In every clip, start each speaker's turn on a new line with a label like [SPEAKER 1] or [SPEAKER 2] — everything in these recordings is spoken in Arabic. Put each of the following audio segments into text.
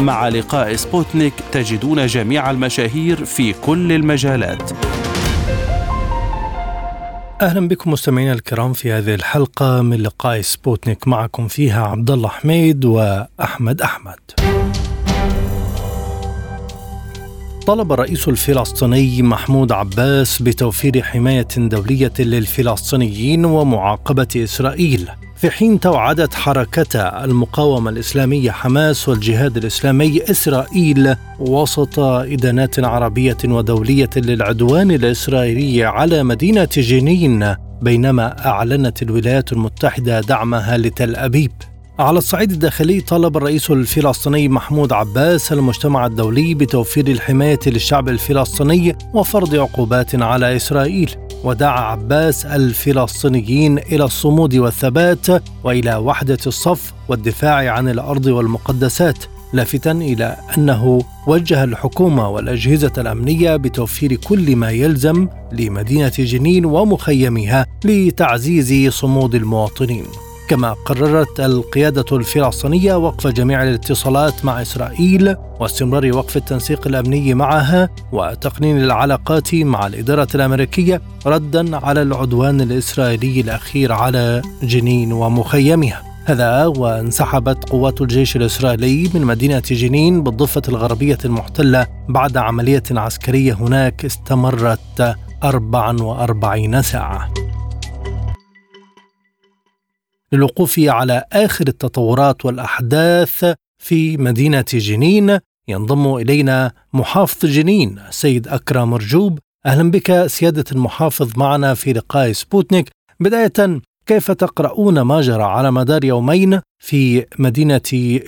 [SPEAKER 1] مع لقاء سبوتنيك تجدون جميع المشاهير في كل المجالات.
[SPEAKER 2] أهلا بكم مستمعينا الكرام في هذه الحلقة من لقاء سبوتنيك معكم فيها عبد الله حميد وأحمد أحمد. طلب الرئيس الفلسطيني محمود عباس بتوفير حماية دولية للفلسطينيين ومعاقبة إسرائيل في حين توعدت حركة المقاومة الإسلامية حماس والجهاد الإسلامي إسرائيل وسط إدانات عربية ودولية للعدوان الإسرائيلي على مدينة جنين بينما أعلنت الولايات المتحدة دعمها لتل أبيب. على الصعيد الداخلي طالب الرئيس الفلسطيني محمود عباس المجتمع الدولي بتوفير الحماية للشعب الفلسطيني وفرض عقوبات على إسرائيل. ودعا عباس الفلسطينيين إلى الصمود والثبات وإلى وحدة الصف والدفاع عن الأرض والمقدسات لافتا إلى أنه وجه الحكومة والأجهزة الأمنية بتوفير كل ما يلزم لمدينة جنين ومخيمها لتعزيز صمود المواطنين. كما قررت القيادة الفلسطينية وقف جميع الاتصالات مع إسرائيل واستمرار وقف التنسيق الأمني معها وتقنين العلاقات مع الإدارة الأمريكية ردا على العدوان الإسرائيلي الأخير على جنين ومخيمها. هذا وانسحبت قوات الجيش الإسرائيلي من مدينة جنين بالضفة الغربية المحتلة بعد عملية عسكرية هناك استمرت 44 ساعة. للوقوف على آخر التطورات والأحداث في مدينة جنين. ينضم إلينا محافظ جنين سيد أكرم مرجوب أهلا بك سيادة المحافظ معنا في لقاء سبوتنيك. بداية كيف تقرؤون ما جرى على مدار يومين في مدينة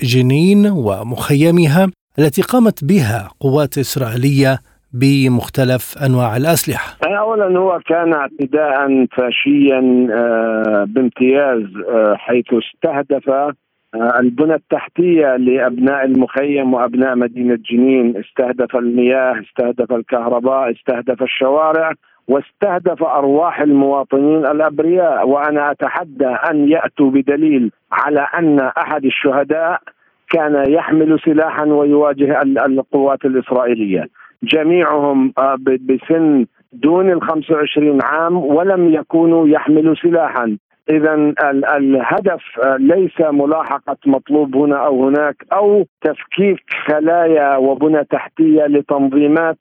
[SPEAKER 2] جنين ومخيمها التي قامت بها قوات إسرائيلية بمختلف أنواع الأسلحة.
[SPEAKER 3] اولا هو كان اعتداء فاشيا آه، بامتياز آه، حيث استهدف آه، البنى التحتية لأبناء المخيم وأبناء مدينة جنين، استهدف المياه، استهدف الكهرباء، استهدف الشوارع، واستهدف أرواح المواطنين الأبرياء وأنا أتحدى أن يأتوا بدليل على أن أحد الشهداء كان يحمل سلاحا ويواجه القوات الإسرائيلية. جميعهم آه، بسن دون ال 25 عام ولم يكونوا يحملوا سلاحا. اذا الهدف آه، ليس ملاحقة مطلوب هنا أو هناك أو تفكيك خلايا وبنى تحتية لتنظيمات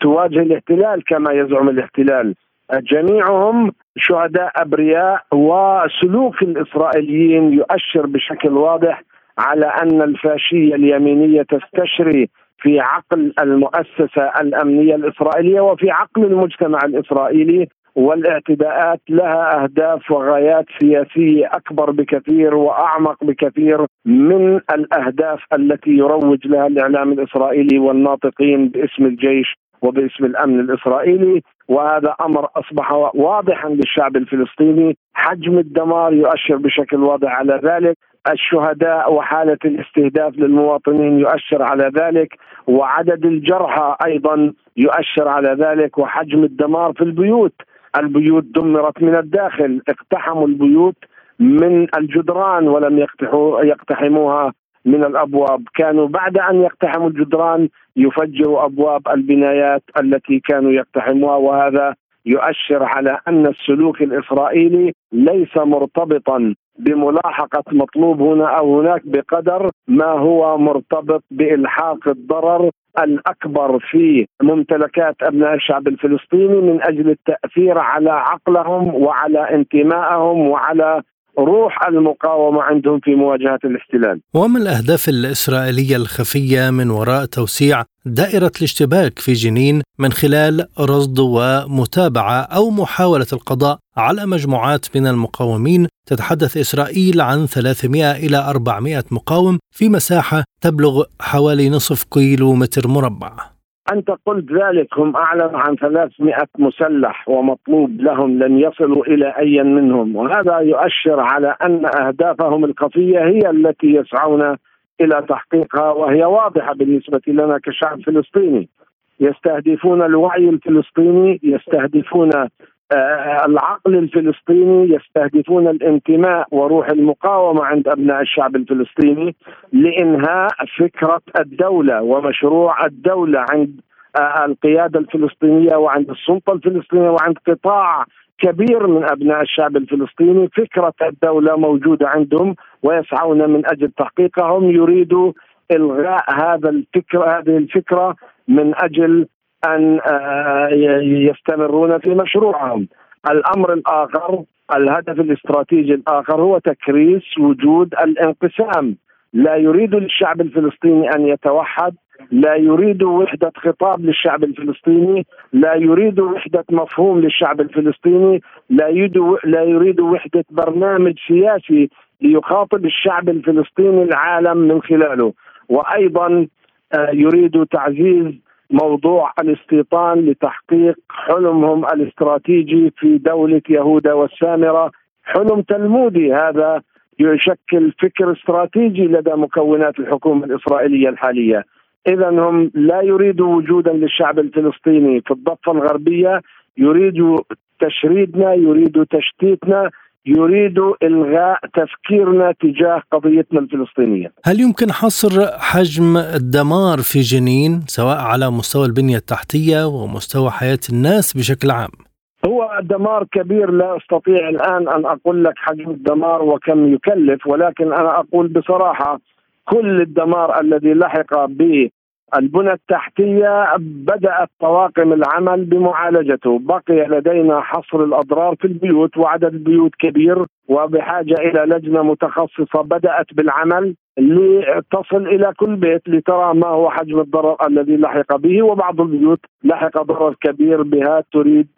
[SPEAKER 3] تواجه الاحتلال كما يزعم الاحتلال. جميعهم شهداء أبرياء وسلوك الإسرائيليين يؤشر بشكل واضح على أن الفاشية اليمينية تستشري في عقل المؤسسة الأمنية الإسرائيلية وفي عقل المجتمع الإسرائيلي والاعتداءات لها أهداف وغايات سياسية أكبر بكثير وأعمق بكثير من الأهداف التي يروج لها الإعلام الإسرائيلي والناطقين باسم الجيش وباسم الأمن الإسرائيلي. وهذا أمر أصبح واضحا للشعب الفلسطيني. حجم الدمار يؤشر بشكل واضح على ذلك. الشهداء وحالة الاستهداف للمواطنين يؤشر على ذلك وعدد الجرحى أيضا يؤشر على ذلك وحجم الدمار في البيوت. البيوت دمرت من الداخل اقتحموا البيوت من الجدران ولم يقتحوا يقتحموها من الأبواب، كانوا بعد أن يقتحموا الجدران يفجروا أبواب البنايات التي كانوا يقتحموها وهذا يؤشر على أن السلوك الإسرائيلي ليس مرتبطا بملاحقة مطلوب هنا أو هناك بقدر ما هو مرتبط بإلحاق الضرر الأكبر في ممتلكات أبناء الشعب الفلسطيني من أجل التأثير على عقلهم وعلى انتمائهم وعلى روح المقاومة عندهم في مواجهة الاحتلال.
[SPEAKER 2] وما الأهداف الإسرائيلية الخفية من وراء توسيع دائرة الاشتباك في جنين من خلال رصد ومتابعة أو محاولة القضاء على مجموعات من المقاومين تتحدث إسرائيل عن 300 إلى 400 مقاوم في مساحة تبلغ حوالي نصف كيلو متر مربع.
[SPEAKER 3] أنت قلت ذلك هم أعلن عن 300 مسلح ومطلوب لهم لن يصلوا إلى أي منهم وهذا يؤشر على أن أهدافهم الخفية هي التي يسعون إلى تحقيقها وهي واضحة بالنسبة لنا كشعب فلسطيني يستهدفون الوعي الفلسطيني يستهدفون العقل الفلسطيني يستهدفون الانتماء وروح المقاومة عند أبناء الشعب الفلسطيني لإنهاء فكرة الدولة ومشروع الدولة عند آه، القيادة الفلسطينية وعند السلطة الفلسطينية وعند قطاع كبير من أبناء الشعب الفلسطيني. فكرة الدولة موجودة عندهم ويسعون من أجل تحقيقها هم يريدوا إلغاء هذا الفكرة هذه الفكرة من أجل أن آه، يستمرون في مشروعهم. الأمر الآخر الهدف الاستراتيجي الآخر هو تكريس وجود الانقسام. لا يريد للشعب الفلسطيني أن يتوحد، لا يريد وحدة خطاب للشعب الفلسطيني، لا يريد وحدة مفهوم للشعب الفلسطيني، لا يريد لا يريد وحدة برنامج سياسي ليخاطب الشعب الفلسطيني العالم من خلاله، وأيضا آه، يريد تعزيز موضوع الاستيطان لتحقيق حلمهم الاستراتيجي في دولة يهودا والسامرة. حلم تلمودي هذا يشكل فكر استراتيجي لدى مكونات الحكومة الإسرائيلية الحالية. إذا هم لا يريدوا وجودا للشعب الفلسطيني. في الضفة الغربية يريدوا تشريدنا يريدوا تشتيتنا. يريد إلغاء تفكيرنا تجاه قضيتنا الفلسطينية.
[SPEAKER 2] هل يمكن حصر حجم الدمار في جنين سواء على مستوى البنية التحتية ومستوى حياة الناس بشكل عام؟
[SPEAKER 3] هو الدمار كبير لا أستطيع الآن أن أقول لك حجم الدمار وكم يكلف ولكن أنا أقول بصراحة كل الدمار الذي لحق به البنى التحتية بدأت طواقم العمل بمعالجته بقي لدينا حصر الأضرار في البيوت وعدد البيوت كبير وبحاجة إلى لجنة متخصصة بدأت بالعمل لتصل إلى كل بيت لترى ما هو حجم الضرر الذي لحق به وبعض البيوت لحق ضرر كبير بها تريد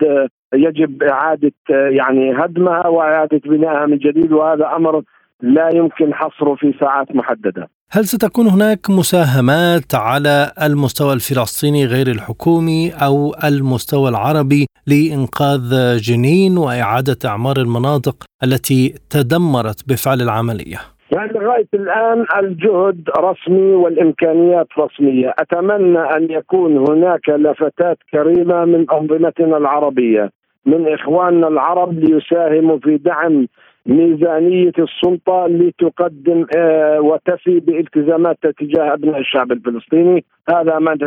[SPEAKER 3] يجب إعادة يعني هدمها وإعادة بنائها من جديد وهذا أمر لا يمكن حصره في ساعات محددة.
[SPEAKER 2] هل ستكون هناك مساهمات على المستوى الفلسطيني غير الحكومي أو المستوى العربي لإنقاذ جنين وإعادة إعمار المناطق التي تدمرت بفعل العملية؟
[SPEAKER 3] يعني لغاية الآن الجهد رسمي والإمكانيات رسمية، أتمنى أن يكون هناك لفتات كريمة من أنظمتنا العربية، من إخواننا العرب ليساهموا في دعم ميزانية السلطة لتقدم آه، وتفي بالتزاماتها تجاه أبناء الشعب الفلسطيني هذا ما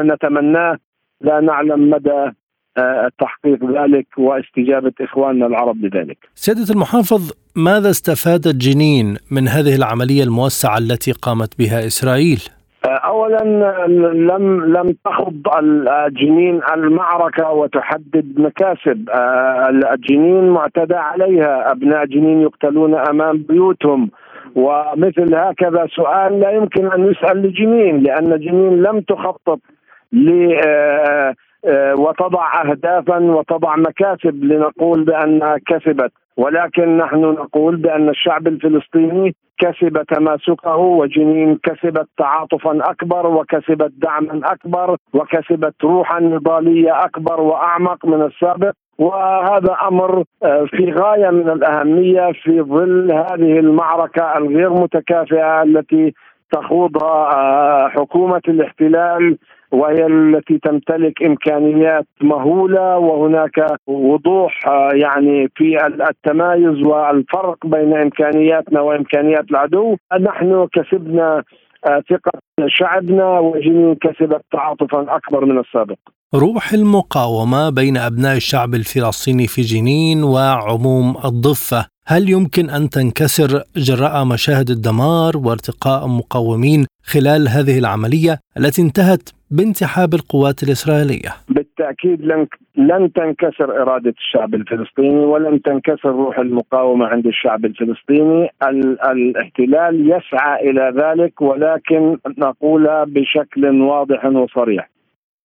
[SPEAKER 3] نتمناه لا نعلم مدى آه، تحقيق ذلك واستجابة إخواننا العرب لذلك.
[SPEAKER 2] سيادة المحافظ ماذا استفادت جنين من هذه العملية الموسعة التي قامت بها إسرائيل؟
[SPEAKER 3] اولا لم لم تخض الجنين المعركة وتحدد مكاسب. الجنين معتدى عليها. أبناء جنين يقتلون أمام بيوتهم. ومثل هكذا سؤال لا يمكن أن يسأل لجنين لأن جنين لم تخطط ل وتضع اهدافا وتضع مكاسب لنقول بأنها كسبت. ولكن نحن نقول بأن الشعب الفلسطيني كسب تماسكه وجنين كسبت تعاطفا أكبر وكسبت دعما أكبر وكسبت روحا نضالية أكبر وأعمق من السابق. وهذا أمر آه، في غاية من الأهمية في ظل هذه المعركة الغير متكافئة التي تخوضها آه، حكومة الاحتلال وهي التي تمتلك إمكانيات مهولة وهناك وضوح آه، يعني في التمايز والفرق بين إمكانياتنا وإمكانيات العدو. نحن كسبنا آه، ثقة شعبنا وجنين كسبت تعاطفا أكبر من السابق.
[SPEAKER 2] روح المقاومة بين أبناء الشعب الفلسطيني في جنين وعموم الضفة. هل يمكن أن تنكسر جراء مشاهد الدمار وارتقاء مقاومين خلال هذه العملية التي انتهت بانسحاب القوات الإسرائيلية؟
[SPEAKER 3] بالتأكيد لن لن تنكسر إرادة الشعب الفلسطيني ولن تنكسر روح المقاومة عند الشعب الفلسطيني، ال- الاحتلال يسعى إلى ذلك ولكن نقولها بشكل واضح وصريح.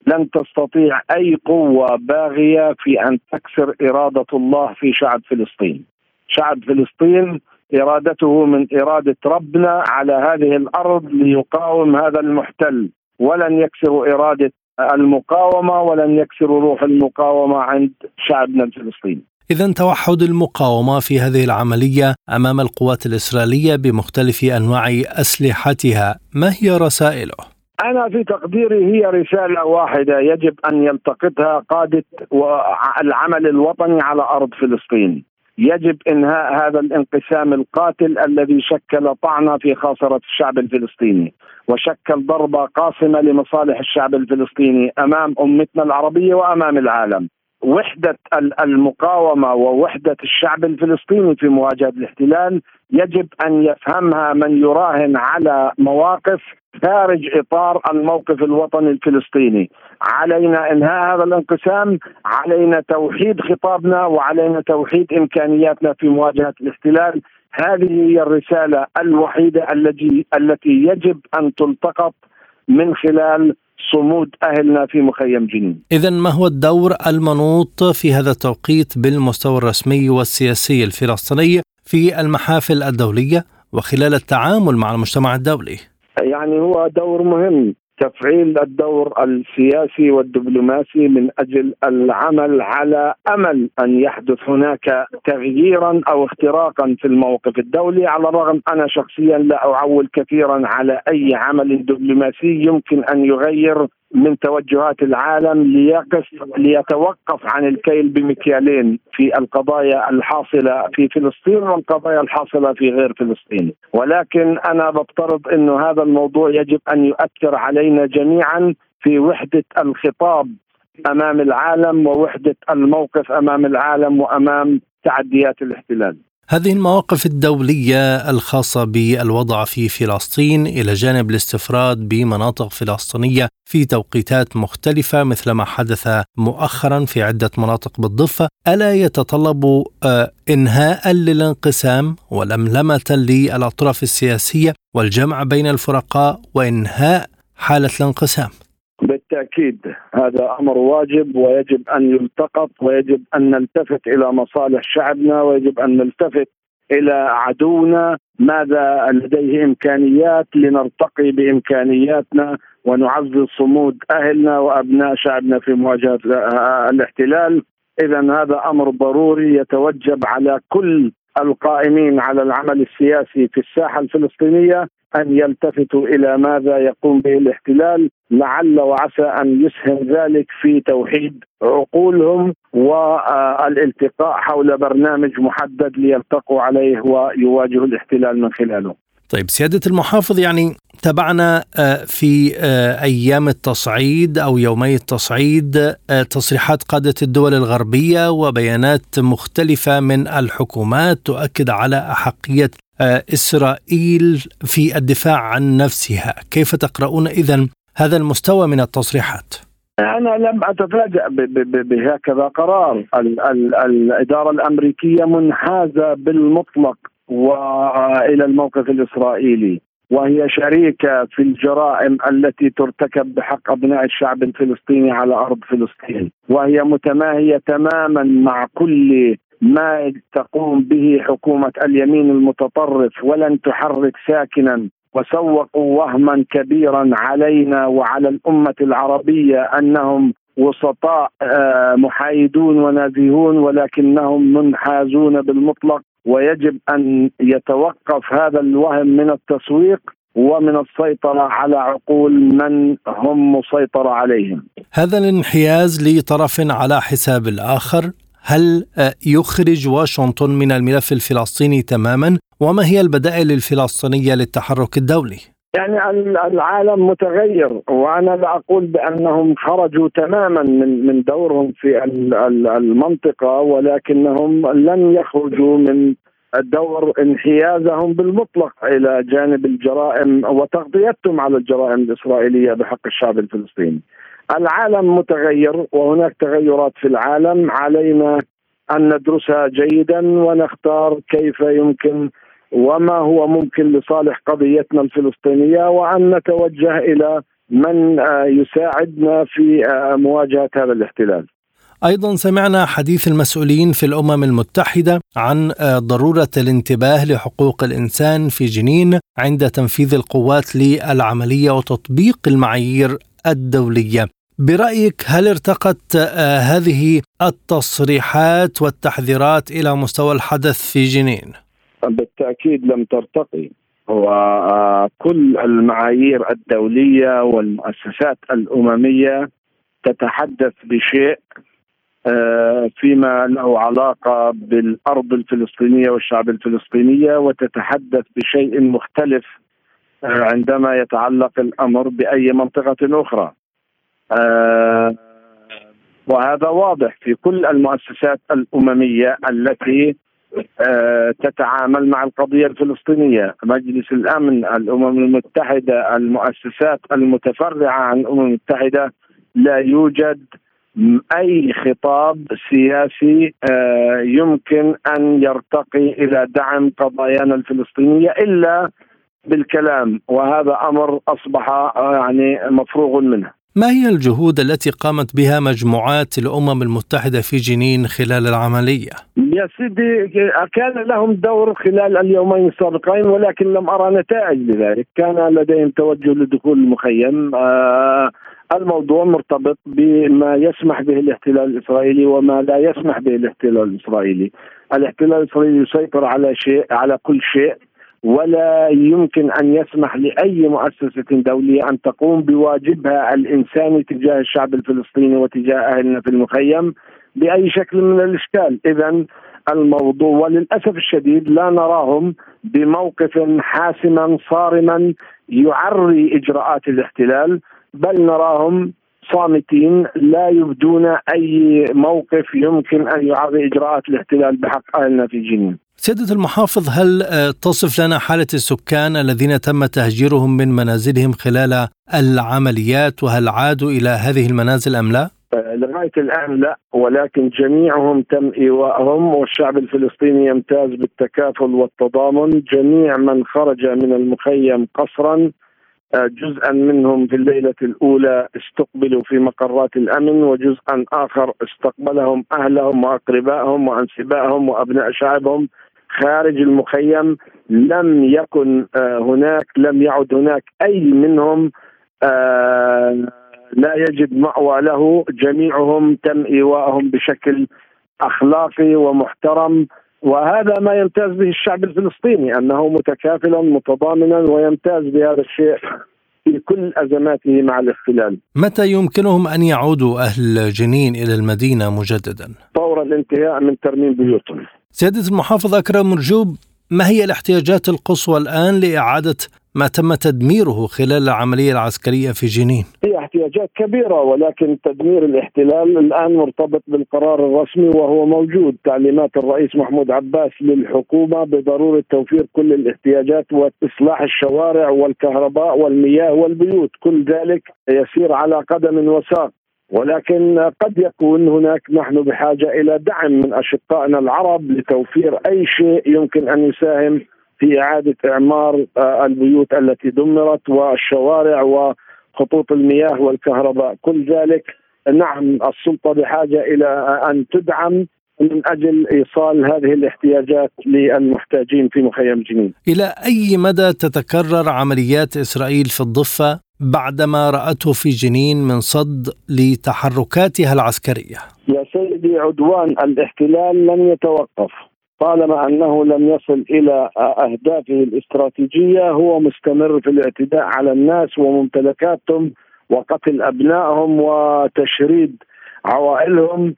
[SPEAKER 3] لن تستطيع أي قوة باغية في أن تكسر إرادة الله في شعب فلسطين. شعب فلسطين إرادته من إرادة ربنا على هذه الأرض ليقاوم هذا المحتل ولن يكسروا إرادة المقاومة ولن يكسروا روح المقاومة عند شعبنا الفلسطيني.
[SPEAKER 2] إذا توحد المقاومة في هذه العملية أمام القوات الإسرائيلية بمختلف أنواع أسلحتها، ما هي رسائله؟
[SPEAKER 3] أنا في تقديري هي رسالة واحدة يجب أن يلتقطها قادة العمل الوطني على أرض فلسطين. يجب إنهاء هذا الانقسام القاتل الذي شكل طعنة في خاصرة الشعب الفلسطيني وشكل ضربه قاصمه لمصالح الشعب الفلسطيني أمام أمتنا العربية وأمام العالم. وحدة المقاومة ووحدة الشعب الفلسطيني في مواجهة الاحتلال يجب أن يفهمها من يراهن على مواقف خارج إطار الموقف الوطني الفلسطيني، علينا إنهاء هذا الانقسام، علينا توحيد خطابنا وعلينا توحيد إمكانياتنا في مواجهة الاحتلال، هذه هي الرسالة الوحيدة التي التي يجب أن تلتقط من خلال صمود أهلنا في مخيم جنين.
[SPEAKER 2] اذا ما هو الدور المنوط في هذا التوقيت بالمستوى الرسمي والسياسي الفلسطيني في المحافل الدولية وخلال التعامل مع المجتمع الدولي؟
[SPEAKER 3] يعني هو دور مهم. تفعيل الدور السياسي والدبلوماسي من أجل العمل على أمل أن يحدث هناك تغييرا أو اختراقا في الموقف الدولي. على الرغم أنا شخصيا لا أعول كثيرا على أي عمل دبلوماسي يمكن أن يغير من توجهات العالم ليقف ليتوقف عن الكيل بمكيالين في القضايا الحاصلة في فلسطين والقضايا الحاصلة في غير فلسطين، ولكن أنا بفترض انه هذا الموضوع يجب أن يؤثر علينا جميعا في وحدة الخطاب أمام العالم ووحدة الموقف أمام العالم وأمام تعديات الاحتلال.
[SPEAKER 2] هذه المواقف الدولية الخاصة بالوضع في فلسطين إلى جانب الاستفراد بمناطق فلسطينية في توقيتات مختلفة مثل ما حدث مؤخرا في عدة مناطق بالضفة. ألا يتطلب آه، إنهاء للانقسام ولملمة للأطراف السياسية والجمع بين الفرقاء وإنهاء حالة الانقسام؟
[SPEAKER 3] بالتأكيد هذا أمر واجب ويجب أن يلتقط ويجب أن نلتفت إلى مصالح شعبنا ويجب أن نلتفت إلى عدونا. ماذا لديه إمكانيات؟ لنرتقي بإمكانياتنا ونعزز صمود أهلنا وأبناء شعبنا في مواجهة الاحتلال. إذا هذا أمر ضروري يتوجب على كل القائمين على العمل السياسي في الساحة الفلسطينية. أن يلتفتوا إلى ماذا يقوم به الاحتلال لعل وعسى أن يسهم ذلك في توحيد عقولهم والالتقاء حول برنامج محدد ليلتقوا عليه ويواجهوا الاحتلال من خلاله.
[SPEAKER 2] طيب سيادة المحافظ يعني تابعنا آه، في آه، أيام التصعيد أو يومي التصعيد آه، تصريحات قادة الدول الغربية وبيانات مختلفة من الحكومات تؤكد على أحقية إسرائيل في الدفاع عن نفسها كيف تقرؤون إذا هذا المستوى من التصريحات؟
[SPEAKER 3] أنا لم أتفاجأ بهكذا قرار ال ال الإدارة الأمريكية منحازة بالمطلق وإلى الموقف الإسرائيلي وهي شريكة في الجرائم التي ترتكب بحق أبناء الشعب الفلسطيني على أرض فلسطين وهي متماهية تماما مع كل ما تقوم به حكومة اليمين المتطرف ولن تحرك ساكنا وسوقوا وهما كبيرا علينا وعلى الأمة العربية أنهم وسطاء آه، محايدون ونازيهون ولكنهم منحازون بالمطلق ويجب أن يتوقف هذا الوهم من التسويق ومن السيطرة على عقول من هم مسيطرة عليهم.
[SPEAKER 2] هذا الانحياز لطرف على حساب الآخر هل يخرج واشنطن من الملف الفلسطيني تماما؟ وما هي البدائل الفلسطينية للتحرك الدولي؟
[SPEAKER 3] يعني العالم متغير وأنا لا أقول بأنهم خرجوا تماما من من دورهم في المنطقة ولكنهم لن يخرجوا من دور انحيازهم بالمطلق إلى جانب الجرائم وتغطيتهم على الجرائم الإسرائيلية بحق الشعب الفلسطيني. العالم متغير وهناك تغيرات في العالم علينا أن ندرسها جيدا ونختار كيف يمكن وما هو ممكن لصالح قضيتنا الفلسطينية وأن نتوجه إلى من آه، يساعدنا في آه، مواجهة هذا الاحتلال.
[SPEAKER 2] أيضا سمعنا حديث المسؤولين في الأمم المتحدة عن آه، ضرورة الانتباه لحقوق الإنسان في جنين عند تنفيذ القوات للعملية وتطبيق المعايير الدولية. برأيك هل ارتقت آه، هذه التصريحات والتحذيرات إلى مستوى الحدث في جنين؟
[SPEAKER 3] بالتأكيد لم ترتقي وكل المعايير الدولية والمؤسسات الأممية تتحدث بشيء آه، فيما له علاقة بالأرض الفلسطينية والشعب الفلسطينية وتتحدث بشيء مختلف آه، عندما يتعلق الأمر بأي منطقة أخرى. آه، وهذا واضح في كل المؤسسات الأممية التي تتعامل مع القضية الفلسطينية، مجلس الأمن، الأمم المتحدة، المؤسسات المتفرعة عن الأمم المتحدة لا يوجد أي خطاب سياسي آه، يمكن أن يرتقي إلى دعم قضايانا الفلسطينية إلا بالكلام وهذا أمر أصبح آه، يعني مفروغ منه.
[SPEAKER 2] ما هي الجهود التي قامت بها مجموعات الأمم المتحدة في جنين خلال العملية؟
[SPEAKER 3] يا سيدي كان لهم دور خلال اليومين السابقين ولكن لم أرى نتائج لذلك، كان لديهم توجه لدخول المخيم آه الموضوع مرتبط بما يسمح به الاحتلال الإسرائيلي وما لا يسمح به الاحتلال الإسرائيلي. الاحتلال الإسرائيلي يسيطر على شيء على كل شيء ولا يمكن أن يسمح لأي مؤسسة دولية أن تقوم بواجبها الإنساني تجاه الشعب الفلسطيني وتجاه أهلنا في المخيم بأي شكل من الإشكال، اذا الموضوع وللأسف الشديد لا نراهم بموقف حاسما صارما يعري إجراءات الاحتلال بل نراهم صامتين لا يبدون أي موقف يمكن أن يعري إجراءات الاحتلال بحق اهلنا في جنين.
[SPEAKER 2] سيدة المحافظ هل آه، تصف لنا حالة السكان الذين تم تهجيرهم من منازلهم خلال العمليات وهل عادوا إلى هذه المنازل أم لا؟
[SPEAKER 3] آه، لغاية الآن لا ولكن جميعهم تم إيوائهم والشعب الفلسطيني يمتاز بالتكافل والتضامن جميع من خرج من المخيم قسرا آه، جزءا منهم في الليلة الأولى استقبلوا في مقرات الأمن وجزءا آخر استقبلهم أهلهم وأقربائهم وأنسبائهم وأبناء شعبهم. خارج المخيم لم يكن آه، هناك لم يعد هناك أي منهم آه، لا يجد مأوى له. جميعهم تم إيواءهم بشكل أخلاقي ومحترم. وهذا ما يمتاز به الشعب الفلسطيني أنه متكافلا متضامنا ويمتاز بهذا الشيء في كل أزماته مع الاحتلال.
[SPEAKER 2] متى يمكنهم أن يعودوا أهل جنين إلى المدينة مجددا؟
[SPEAKER 3] فور الانتهاء من ترميم بيوتهم.
[SPEAKER 2] سيادة المحافظ أكرم مرجوب ما هي الاحتياجات القصوى الآن لإعادة ما تم تدميره خلال العملية العسكرية في جنين.
[SPEAKER 3] هي احتياجات كبيرة ولكن تدمير الاحتلال الآن مرتبط بالقرار الرسمي وهو موجود. تعليمات الرئيس محمود عباس للحكومة بضرورة توفير كل الاحتياجات وإصلاح الشوارع والكهرباء والمياه والبيوت. كل ذلك يسير على قدم وساق. ولكن قد يكون هناك نحن بحاجة إلى دعم من أشقائنا العرب لتوفير أي شيء يمكن أن يساهم في إعادة إعمار آه، البيوت التي دمرت والشوارع وخطوط المياه والكهرباء كل ذلك نعم السلطة بحاجة إلى أن تدعم من أجل إيصال هذه الاحتياجات للمحتاجين في مخيم جنين.
[SPEAKER 2] إلى أي مدى تتكرر عمليات إسرائيل في الضفة بعدما رأته في جنين من صد لتحركاتها العسكرية؟
[SPEAKER 3] يا سيدي عدوان الاحتلال لن يتوقف طالما أنه لم يصل إلى أهدافه الاستراتيجية هو مستمر في الاعتداء على الناس وممتلكاتهم وقتل أبنائهم وتشريد عوائلهم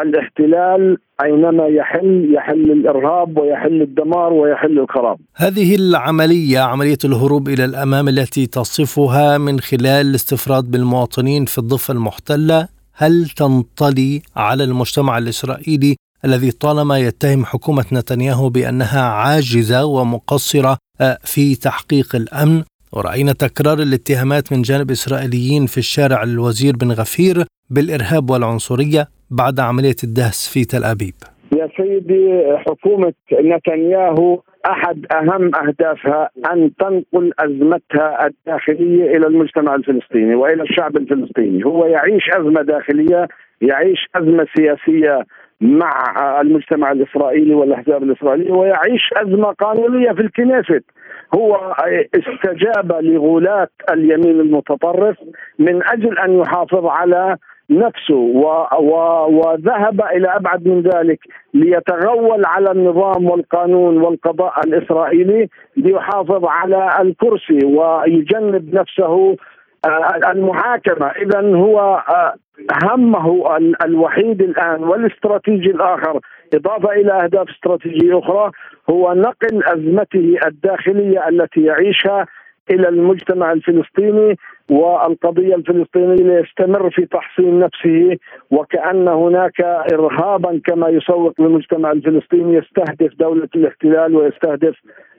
[SPEAKER 3] الاحتلال أينما يحل يحل الإرهاب ويحل الدمار ويحل الخراب.
[SPEAKER 2] هذه العملية عملية الهروب إلى الأمام التي تصفها من خلال الاستفراد بالمواطنين في الضفة المحتلة هل تنطلي على المجتمع الإسرائيلي الذي طالما يتهم حكومة نتنياهو بأنها عاجزة ومقصرة آه، في تحقيق الأمن ورأينا تكرار الاتهامات من جانب إسرائيليين في الشارع الوزير بن غفير بالإرهاب والعنصرية بعد عملية الدهس في تل أبيب.
[SPEAKER 3] يا سيدي حكومة نتنياهو أحد أهم أهدافها أن تنقل أزمتها الداخلية إلى المجتمع الفلسطيني وإلى الشعب الفلسطيني، هو يعيش أزمة داخلية، يعيش أزمة سياسية مع المجتمع الإسرائيلي والأحزاب الإسرائيلية ويعيش أزمة قانونية في الكنيست هو استجاب لغولات اليمين المتطرف من أجل أن يحافظ على نفسه و و وذهب إلى أبعد من ذلك ليتغول على النظام والقانون والقضاء الإسرائيلي ليحافظ على الكرسي ويجنب نفسه المحاكمة اذا هو آه، همه الوحيد الآن والاستراتيجي الآخر إضافة إلى أهداف استراتيجية أخرى هو نقل أزمته الداخلية التي يعيشها إلى المجتمع الفلسطيني والقضية الفلسطينية ليستمر في تحصين نفسه وكأن هناك ارهابا كما يسوق للمجتمع الفلسطيني يستهدف دولة الاحتلال ويستهدف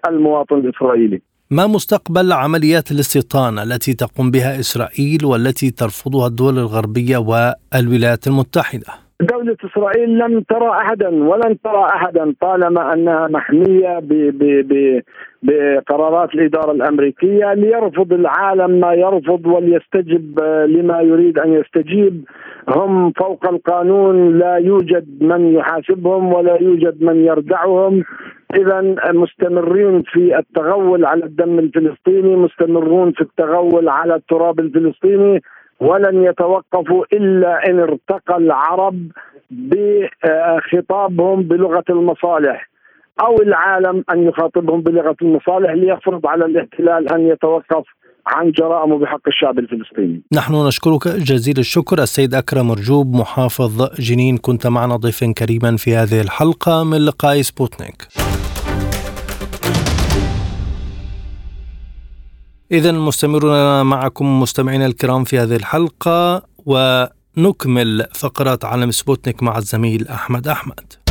[SPEAKER 3] المواطن الإسرائيلي.
[SPEAKER 2] ما مستقبل عمليات الاستيطان التي تقوم بها إسرائيل والتي ترفضها الدول الغربية والولايات المتحدة؟
[SPEAKER 3] دولة إسرائيل لم ترى أحدا ولن ترى أحدا طالما أنها محمية ب ب ب بقرارات الإدارة الأمريكية ليرفض العالم ما يرفض وليستجب لما يريد أن يستجيب هم فوق القانون لا يوجد من يحاسبهم ولا يوجد من يردعهم اذا مستمرين في التغول على الدم الفلسطيني مستمرون في التغول على التراب الفلسطيني ولن يتوقفوا إلا إن ارتقى العرب بخطابهم بلغة المصالح أو العالم أن يخاطبهم بلغة المصالح ليفرض على الاحتلال أن يتوقف عن جرائمه بحق الشعب الفلسطيني.
[SPEAKER 2] نحن نشكرك جزيل الشكر السيد أكرم رجوب محافظ جنين كنت معنا ضيفا كريما في هذه الحلقة من لقاء سبوتنيك. إذا مستمرون معكم مستمعينا الكرام في هذه الحلقة ونكمل فقرات عالم سبوتنيك مع الزميل أحمد أحمد.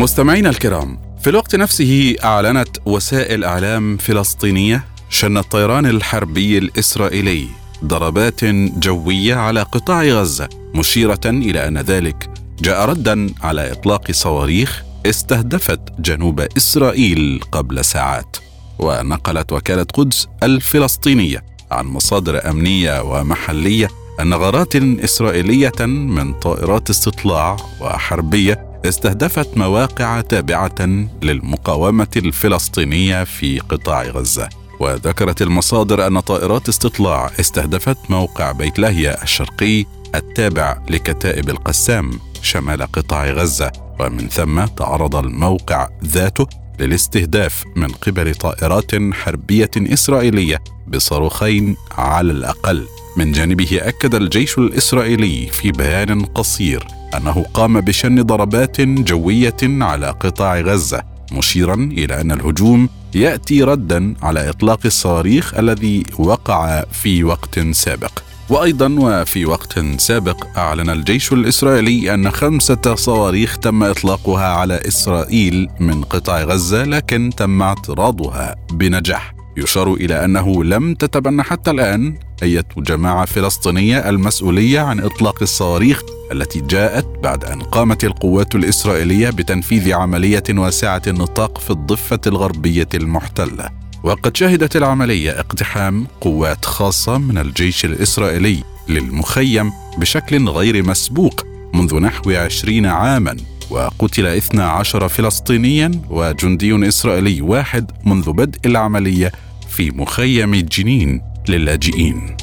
[SPEAKER 4] مستمعينا الكرام في الوقت نفسه أعلنت وسائل إعلام فلسطينية شن الطيران الحربي الإسرائيلي ضربات جوية على قطاع غزة مشيرة إلى أن ذلك جاء ردا على إطلاق صواريخ استهدفت جنوب إسرائيل قبل ساعات. ونقلت وكالة قدس الفلسطينية عن مصادر أمنية ومحلية أن غارات إسرائيلية من طائرات استطلاع وحربية استهدفت مواقع تابعة للمقاومة الفلسطينية في قطاع غزة. وذكرت المصادر أن طائرات استطلاع استهدفت موقع بيت لاهيا الشرقي التابع لكتائب القسام شمال قطاع غزة. ومن ثم تعرض الموقع ذاته للاستهداف من قبل طائرات حربية إسرائيلية بصاروخين على الأقل. من جانبه أكد الجيش الإسرائيلي في بيان قصير أنه قام بشن ضربات جوية على قطاع غزة مشيرا إلى أن الهجوم يأتي ردا على إطلاق الصواريخ الذي وقع في وقت سابق. وأيضا وفي وقت سابق أعلن الجيش الإسرائيلي أن خمسة صواريخ تم إطلاقها على إسرائيل من قطاع غزة لكن تم اعتراضها بنجاح. يشار إلى أنه لم تتبنى حتى الآن اي جماعة فلسطينية المسؤولية عن إطلاق الصواريخ التي جاءت بعد أن قامت القوات الإسرائيلية بتنفيذ عملية واسعة النطاق في الضفة الغربية المحتلة. وقد شهدت العملية اقتحام قوات خاصة من الجيش الإسرائيلي للمخيم بشكل غير مسبوق منذ نحو عشرين عاما. وقتل 12 فلسطينيا وجندي إسرائيلي واحد منذ بدء العملية في مخيم جنين للاجئين.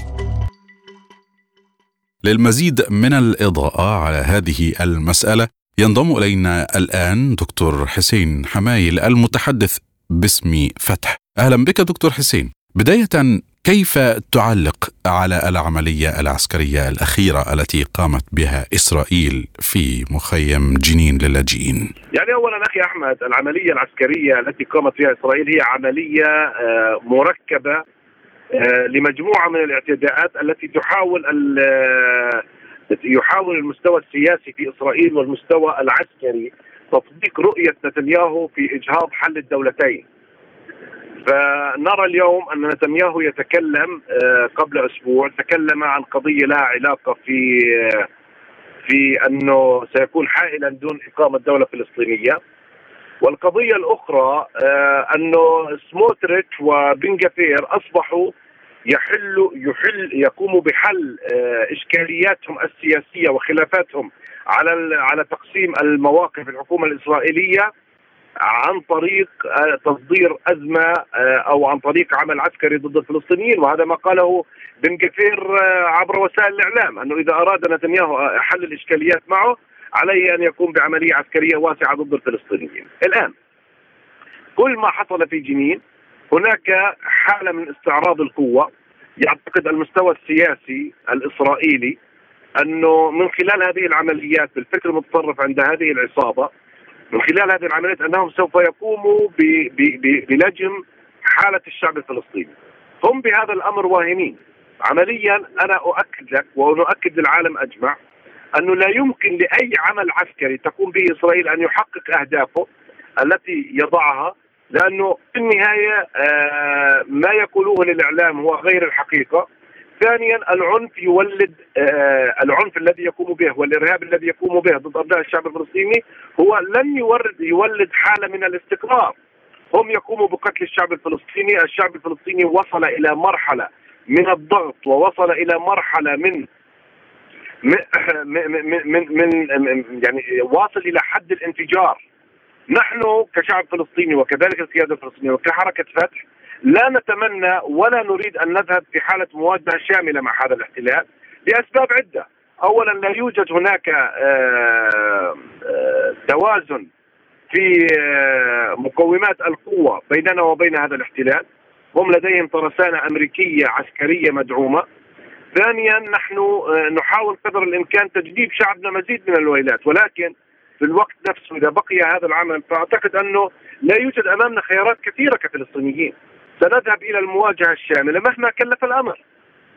[SPEAKER 4] للمزيد من الإضاءة على هذه المسألة ينضم إلينا الآن دكتور حسين حمايل المتحدث باسم فتح. أهلا بك دكتور حسين. بداية كيف تعلق على العملية العسكرية الأخيرة التي قامت بها إسرائيل في مخيم جنين للاجئين؟
[SPEAKER 5] يعني اولا أخي أحمد العملية العسكرية التي قامت فيها إسرائيل هي عملية آه، مركبة آه، لمجموعة من الاعتداءات التي تحاول آه، يحاول المستوى السياسي في إسرائيل والمستوى العسكري تطبيق رؤية نتنياهو في إجهاض حل الدولتين. فنرى اليوم أن نتنياهو يتكلم آه، قبل أسبوع تكلم عن قضية لها علاقة في آه، في أنه سيكون حائلا دون إقامة دوله فلسطينيه والقضية الأخرى آه، أنه سموتريتش وبن أصبحوا يحل يحل يقوم بحل إشكالياتهم السياسية وخلافاتهم على على تقسيم المواقف الحكومة الإسرائيلية عن طريق آه، تصدير أزمة آه، أو عن طريق عمل عسكري ضد الفلسطينيين وهذا ما قاله بن كثير عبر وسائل الإعلام أنه إذا أراد نتنياهو حل الإشكاليات معه عليه أن يقوم بعملية عسكرية واسعة ضد الفلسطينيين. الآن كل ما حصل في جنين هناك حالة من استعراض القوة يعتقد المستوى السياسي الإسرائيلي أنه من خلال هذه العمليات بالفكر المتطرف عند هذه العصابة من خلال هذه العمليات أنهم سوف يقوموا بلجم حالة الشعب الفلسطيني. هم بهذا الأمر واهمين. عمليا أنا أؤكد لك ونؤكد للعالم أجمع أنه لا يمكن لأي عمل عسكري تقوم به إسرائيل أن يحقق أهدافه التي يضعها لأنه في النهاية آه، ما يقولوه للإعلام هو غير الحقيقة ثانيا العنف يولد آه، العنف الذي يقوم به والإرهاب الذي يقوم به ضد أبناء الشعب الفلسطيني هو لن يورد يولد حالة من الاستقرار. هم يقوموا بقتل الشعب الفلسطيني الشعب الفلسطيني وصل إلى مرحلة من الضغط ووصل إلى مرحلة من من من, من يعني واصل إلى حد الانفجار. نحن كشعب فلسطيني وكذلك القيادة الفلسطينية وكحركة فتح لا نتمنى ولا نريد أن نذهب في حالة مواجهة شاملة مع هذا الاحتلال لأسباب عدة. اولا لا يوجد هناك آه، آه، توازن في آه، مقومات القوة بيننا وبين هذا الاحتلال. هم لديهم ترسانه أمريكية عسكرية مدعومة. ثانيا نحن نحاول قدر الإمكان تجنيب شعبنا مزيد من الويلات ولكن في الوقت نفسه إذا بقي هذا العمل فأعتقد أنه لا يوجد أمامنا خيارات كثيرة كفلسطينيين سنذهب إلى المواجهة الشاملة مهما كلف الأمر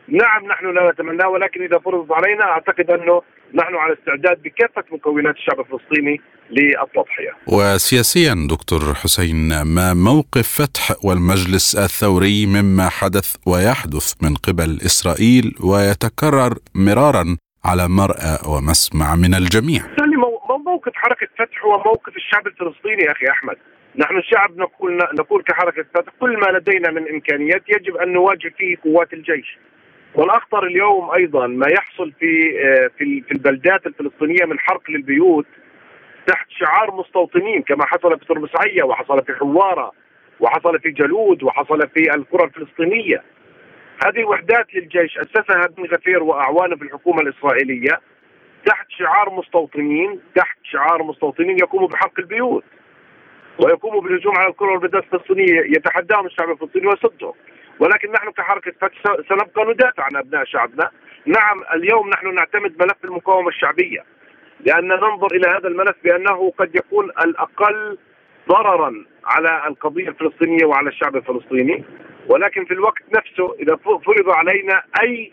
[SPEAKER 5] نعم نحن لا نتمناه ولكن إذا فرض علينا أعتقد أنه نحن على استعداد بكافة مكونات الشعب الفلسطيني للتضحية.
[SPEAKER 4] وسياسيا دكتور حسين ما موقف فتح والمجلس الثوري مما حدث ويحدث من قبل إسرائيل ويتكرر مرارا على مرأى ومسمع من الجميع.
[SPEAKER 5] موقف حركة فتح هو موقف الشعب الفلسطيني يا أخي أحمد نحن الشعب نقول نقول كحركة فتح كل ما لدينا من إمكانيات يجب أن نواجه فيه قوات الجيش. والأخطر اليوم أيضا ما يحصل في آه، في في البلدات الفلسطينية من حرق للبيوت تحت شعار مستوطنين كما حصل في ترمسعيه وحصل في حوارة وحصل في جلود وحصل في القرى الفلسطينية. هذه وحدات للجيش أسسها ابن غفير واعوانه في الحكومة الإسرائيلية تحت شعار مستوطنين تحت شعار مستوطنين يقوموا بحرق البيوت. ويقوموا بالهجوم على القرى والبلدات الفلسطينيه يتحداهم الشعب الفلسطيني ويصدهم. ولكن نحن كحركة فتح سنبقى ندافع عن أبناء شعبنا. نعم اليوم نحن نعتمد ملف المقاومة الشعبية لأن ننظر إلى هذا الملف بأنه قد يكون الأقل ضررا على القضية الفلسطينية وعلى الشعب الفلسطيني. ولكن في الوقت نفسه إذا فرض علينا أي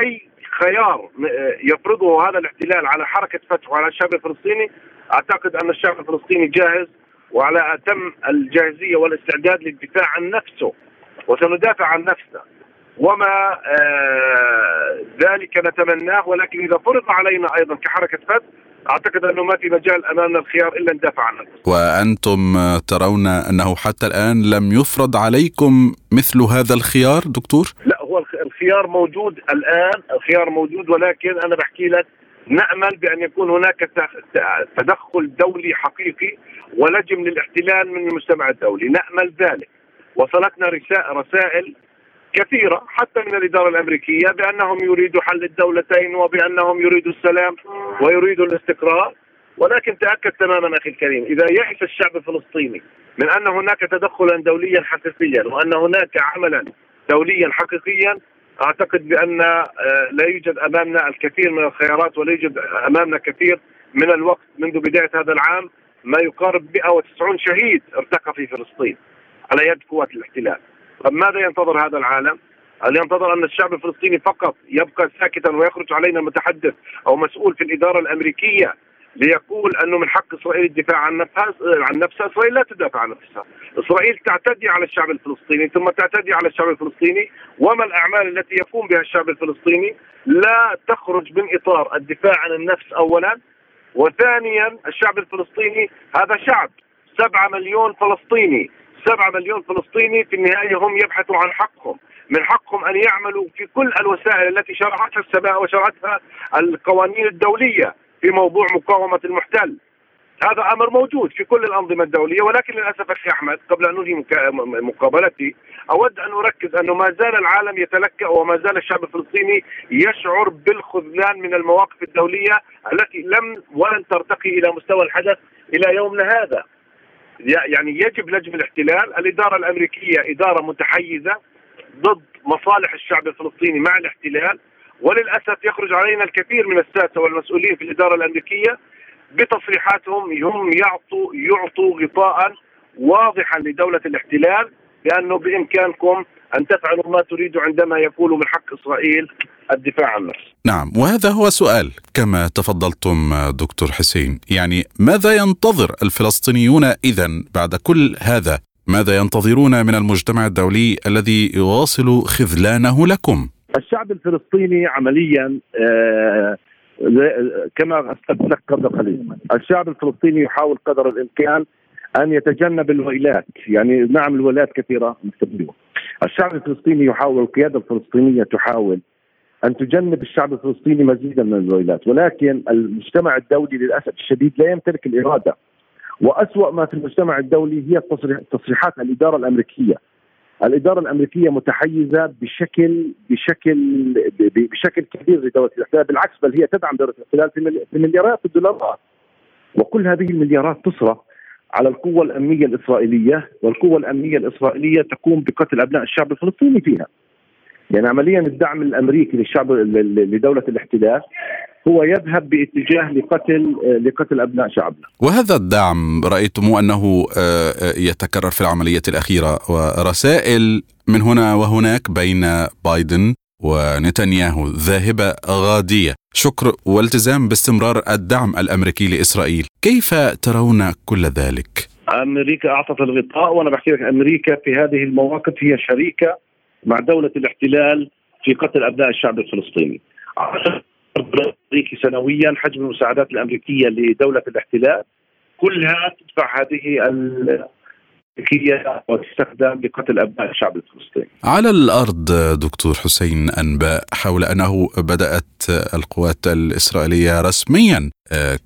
[SPEAKER 5] أي خيار يفرضه هذا الاحتلال على حركة فتح وعلى الشعب الفلسطيني أعتقد أن الشعب الفلسطيني جاهز وعلى أتم الجاهزية والاستعداد للدفاع عن نفسه وسندافع عن نفسنا وما آه ذلك نتمناه ولكن إذا فرض علينا أيضا كحركة فتح أعتقد أنه ما في مجال امامنا الخيار إلا ندافع عن انفسنا.
[SPEAKER 4] وأنتم ترون أنه حتى الآن لم يفرض عليكم مثل هذا الخيار دكتور؟
[SPEAKER 5] لا هو الخيار موجود الآن الخيار موجود ولكن أنا بحكي لك نأمل بأن يكون هناك تدخل دولي حقيقي ولجم للاحتلال من المجتمع الدولي. نأمل ذلك. وصلتنا رسائل كثيرة حتى من الإدارة الأمريكية بأنهم يريدوا حل الدولتين وبأنهم يريدوا السلام ويريدوا الاستقرار. ولكن تأكد تماما أخي الكريم إذا يئس الشعب الفلسطيني من أن هناك تدخلا دوليا حقيقيا وأن هناك عملا دوليا حقيقيا أعتقد بأن آه، لا يوجد أمامنا الكثير من الخيارات ولا يوجد أمامنا كثير من الوقت منذ بداية هذا العام ما يقارب 190 شهيد ارتقى في فلسطين على يد قوات الاحتلال. طب ماذا ينتظر هذا العالم؟ هل ينتظر أن الشعب الفلسطيني فقط يبقى ساكتا ويخرج علينا متحدث أو مسؤول في الإدارة الأمريكية ليقول أنه من حق إسرائيل الدفاع عن نفسها عن نفسها، إسرائيل لا تدافع عن نفسها، إسرائيل تعتدي على الشعب الفلسطيني ثم تعتدي على الشعب الفلسطيني، وما الأعمال التي يقوم بها الشعب الفلسطيني؟ لا تخرج من إطار الدفاع عن النفس اولا، وثانيا الشعب الفلسطيني هذا شعب سبعة مليون فلسطيني. سبعة مليون فلسطيني في النهاية هم يبحثوا عن حقهم. من حقهم أن يعملوا في كل الوسائل التي شرعتها السماء وشرعتها القوانين الدولية. في موضوع مقاومة المحتل. هذا أمر موجود في كل الأنظمة الدولية ولكن للأسف أخي أحمد قبل أن انهي مقابلتي أود أن أركز أنه ما زال العالم يتلكأ وما زال الشعب الفلسطيني يشعر بالخذلان من المواقف الدولية التي لم ولن ترتقي إلى مستوى الحدث إلى يومنا هذا. يعني يجب لجم الاحتلال، الإدارة الأمريكية إدارة متحيزة ضد مصالح الشعب الفلسطيني مع الاحتلال وللأسف يخرج علينا الكثير من الساسه والمسؤولين في الإدارة الأمريكية بتصريحاتهم هم يعطوا يعطوا غطاء واضحا لدولة الاحتلال بأنه بإمكانكم أن تفعلوا ما تريدوا عندما يقول من حق إسرائيل الدفاع عن النفس.
[SPEAKER 4] نعم وهذا هو سؤال كما تفضلتم دكتور حسين، يعني ماذا ينتظر الفلسطينيون اذا بعد كل هذا؟ ماذا ينتظرون من المجتمع الدولي الذي يواصل خذلانه لكم؟
[SPEAKER 6] الشعب الفلسطيني عمليا آه كما استفدت قبل قليل الشعب الفلسطيني يحاول قدر الإمكان أن يتجنب الويلات يعني نعم الويلات كثيرة مستقبلة. الشعب الفلسطيني يحاول القيادة الفلسطينية تحاول أن تجنب الشعب الفلسطيني مزيدا من الويلات ولكن المجتمع الدولي للأسف الشديد لا يمتلك الإرادة وأسوأ ما في المجتمع الدولي هي تصريحات الإدارة الأمريكية الإدارة الأمريكية متحيزة بشكل بشكل بشكل كبير لدولة الإحتلال بالعكس بل هي تدعم دولة الإحتلال في مليارات الدولارات. وكل هذه المليارات تصرف على القوة الأمنية الإسرائيلية والقوة الأمنية الإسرائيلية تقوم بقتل أبناء الشعب الفلسطيني فيها. يعني عمليا الدعم الأمريكي للشعب لدولة الإحتلال هو يذهب باتجاه لقتل لقتل أبناء شعبنا.
[SPEAKER 4] وهذا الدعم رايتم أنه آه، يتكرر في العملية الأخيرة ورسائل من هنا وهناك بين بايدن ونتنياهو ذاهبة غادية، شكر والتزام باستمرار الدعم الأمريكي لإسرائيل، كيف ترون كل ذلك؟
[SPEAKER 6] أمريكا أعطت الغطاء وأنا بحكي لك أمريكا في هذه المواقف هي شريكة مع دولة الاحتلال في قتل أبناء الشعب الفلسطيني أمريكي سنويا حجم المساعدات الأمريكية لدولة الاحتلال كلها تدفع هذه وتستخدم لقتل أبناء الشعب الفلسطيني.
[SPEAKER 4] على الأرض دكتور حسين أنباء حول أنه بدأت القوات الإسرائيلية رسميا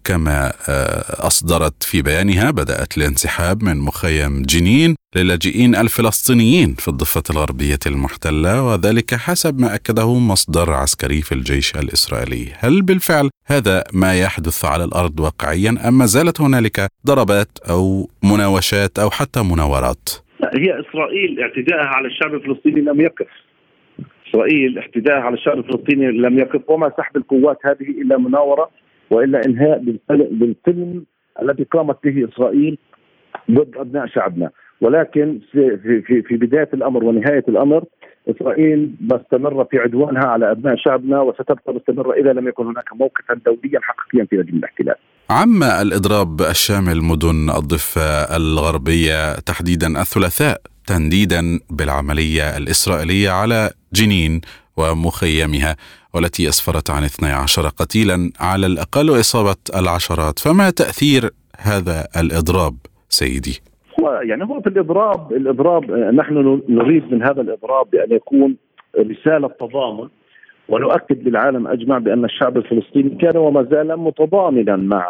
[SPEAKER 4] كما آه، أصدرت في بيانها بدأت الانسحاب من مخيم جنين للاجئين الفلسطينيين في الضفة الغربية المحتلة وذلك حسب ما أكده مصدر عسكري في الجيش الإسرائيلي. هل بالفعل هذا ما يحدث على الأرض واقعيا أم ما زالت هنالك ضربات أو مناوشات أو حتى مناورات؟
[SPEAKER 6] هي إسرائيل اعتداءها على الشعب الفلسطيني لم يقف. إسرائيل اعتداءها على الشعب الفلسطيني لم يقف وما سحب القوات هذه إلا مناورة وإلا إنهاء بالفيلم الذي قامت به إسرائيل ضد أبناء شعبنا ولكن في في في بداية الأمر ونهاية الأمر إسرائيل مستمرة في عدوانها على أبناء شعبنا وستبقى مستمرة إذا لم يكن هناك موقفا دوليا حقيقيا في رجل الاحتلال.
[SPEAKER 4] عم الإضراب الشامل مدن الضفة الغربية تحديدا الثلاثاء تنديدا بالعملية الإسرائيلية على جنين ومخيمها والتي أسفرت عن 12 قتيلا على الأقل واصابه العشرات، فما تأثير هذا الإضراب سيدي؟
[SPEAKER 6] هو يعني هو في الإضراب الإضراب نحن نريد من هذا الإضراب بأن يكون رسالة تضامن ونؤكد للعالم أجمع بأن الشعب الفلسطيني كان وما زال متضامنا مع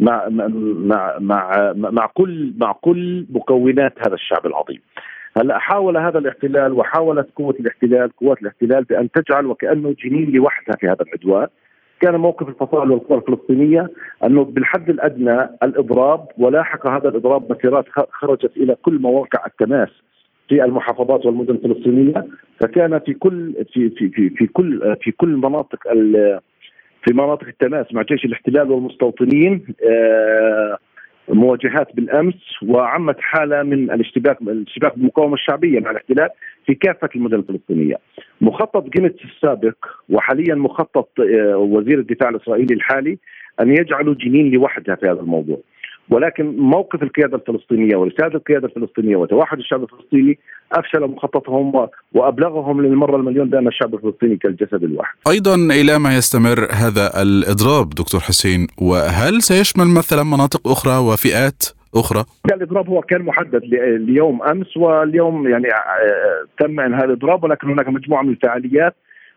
[SPEAKER 6] مع مع مع مع كل مع كل مكونات هذا الشعب العظيم. هلا حاول هذا الاحتلال وحاولت قوة الاحتلال قوات الاحتلال بأن تجعل وكأنه جنين لوحدها في هذا العدوان. كان موقف الفصائل والقوى الفلسطينية أنه بالحد الأدنى الإضراب ولاحق هذا الإضراب مسيرات خرجت إلى كل مواقع التماس في المحافظات والمدن الفلسطينية. فكان في كل في في في, في كل في كل مناطق في مناطق التماس مع جيش الاحتلال والمستوطنين آه مواجهات بالأمس وعمت حالة من الاشتباك الاشتباك بالمقاومة الشعبية مع الاحتلال في كافة المدن الفلسطينية. مخطط جيمتس السابق وحاليا مخطط آه، وزير الدفاع الإسرائيلي الحالي أن يجعلوا جنين لوحدها في هذا الموضوع. ولكن موقف القيادة الفلسطينية ورسالة القيادة الفلسطينية وتوحد الشعب الفلسطيني أفشل مخططهم وأبلغهم للمرة المليون بان الشعب الفلسطيني كالجسد الواحد.
[SPEAKER 4] أيضا إلى ما يستمر هذا الإضراب دكتور حسين وهل سيشمل مثلا مناطق أخرى وفئات أخرى؟
[SPEAKER 6] الإضراب هو كان محدد ليوم أمس واليوم يعني آه، تم إنهاء الإضراب ولكن هناك مجموعة من الفعاليات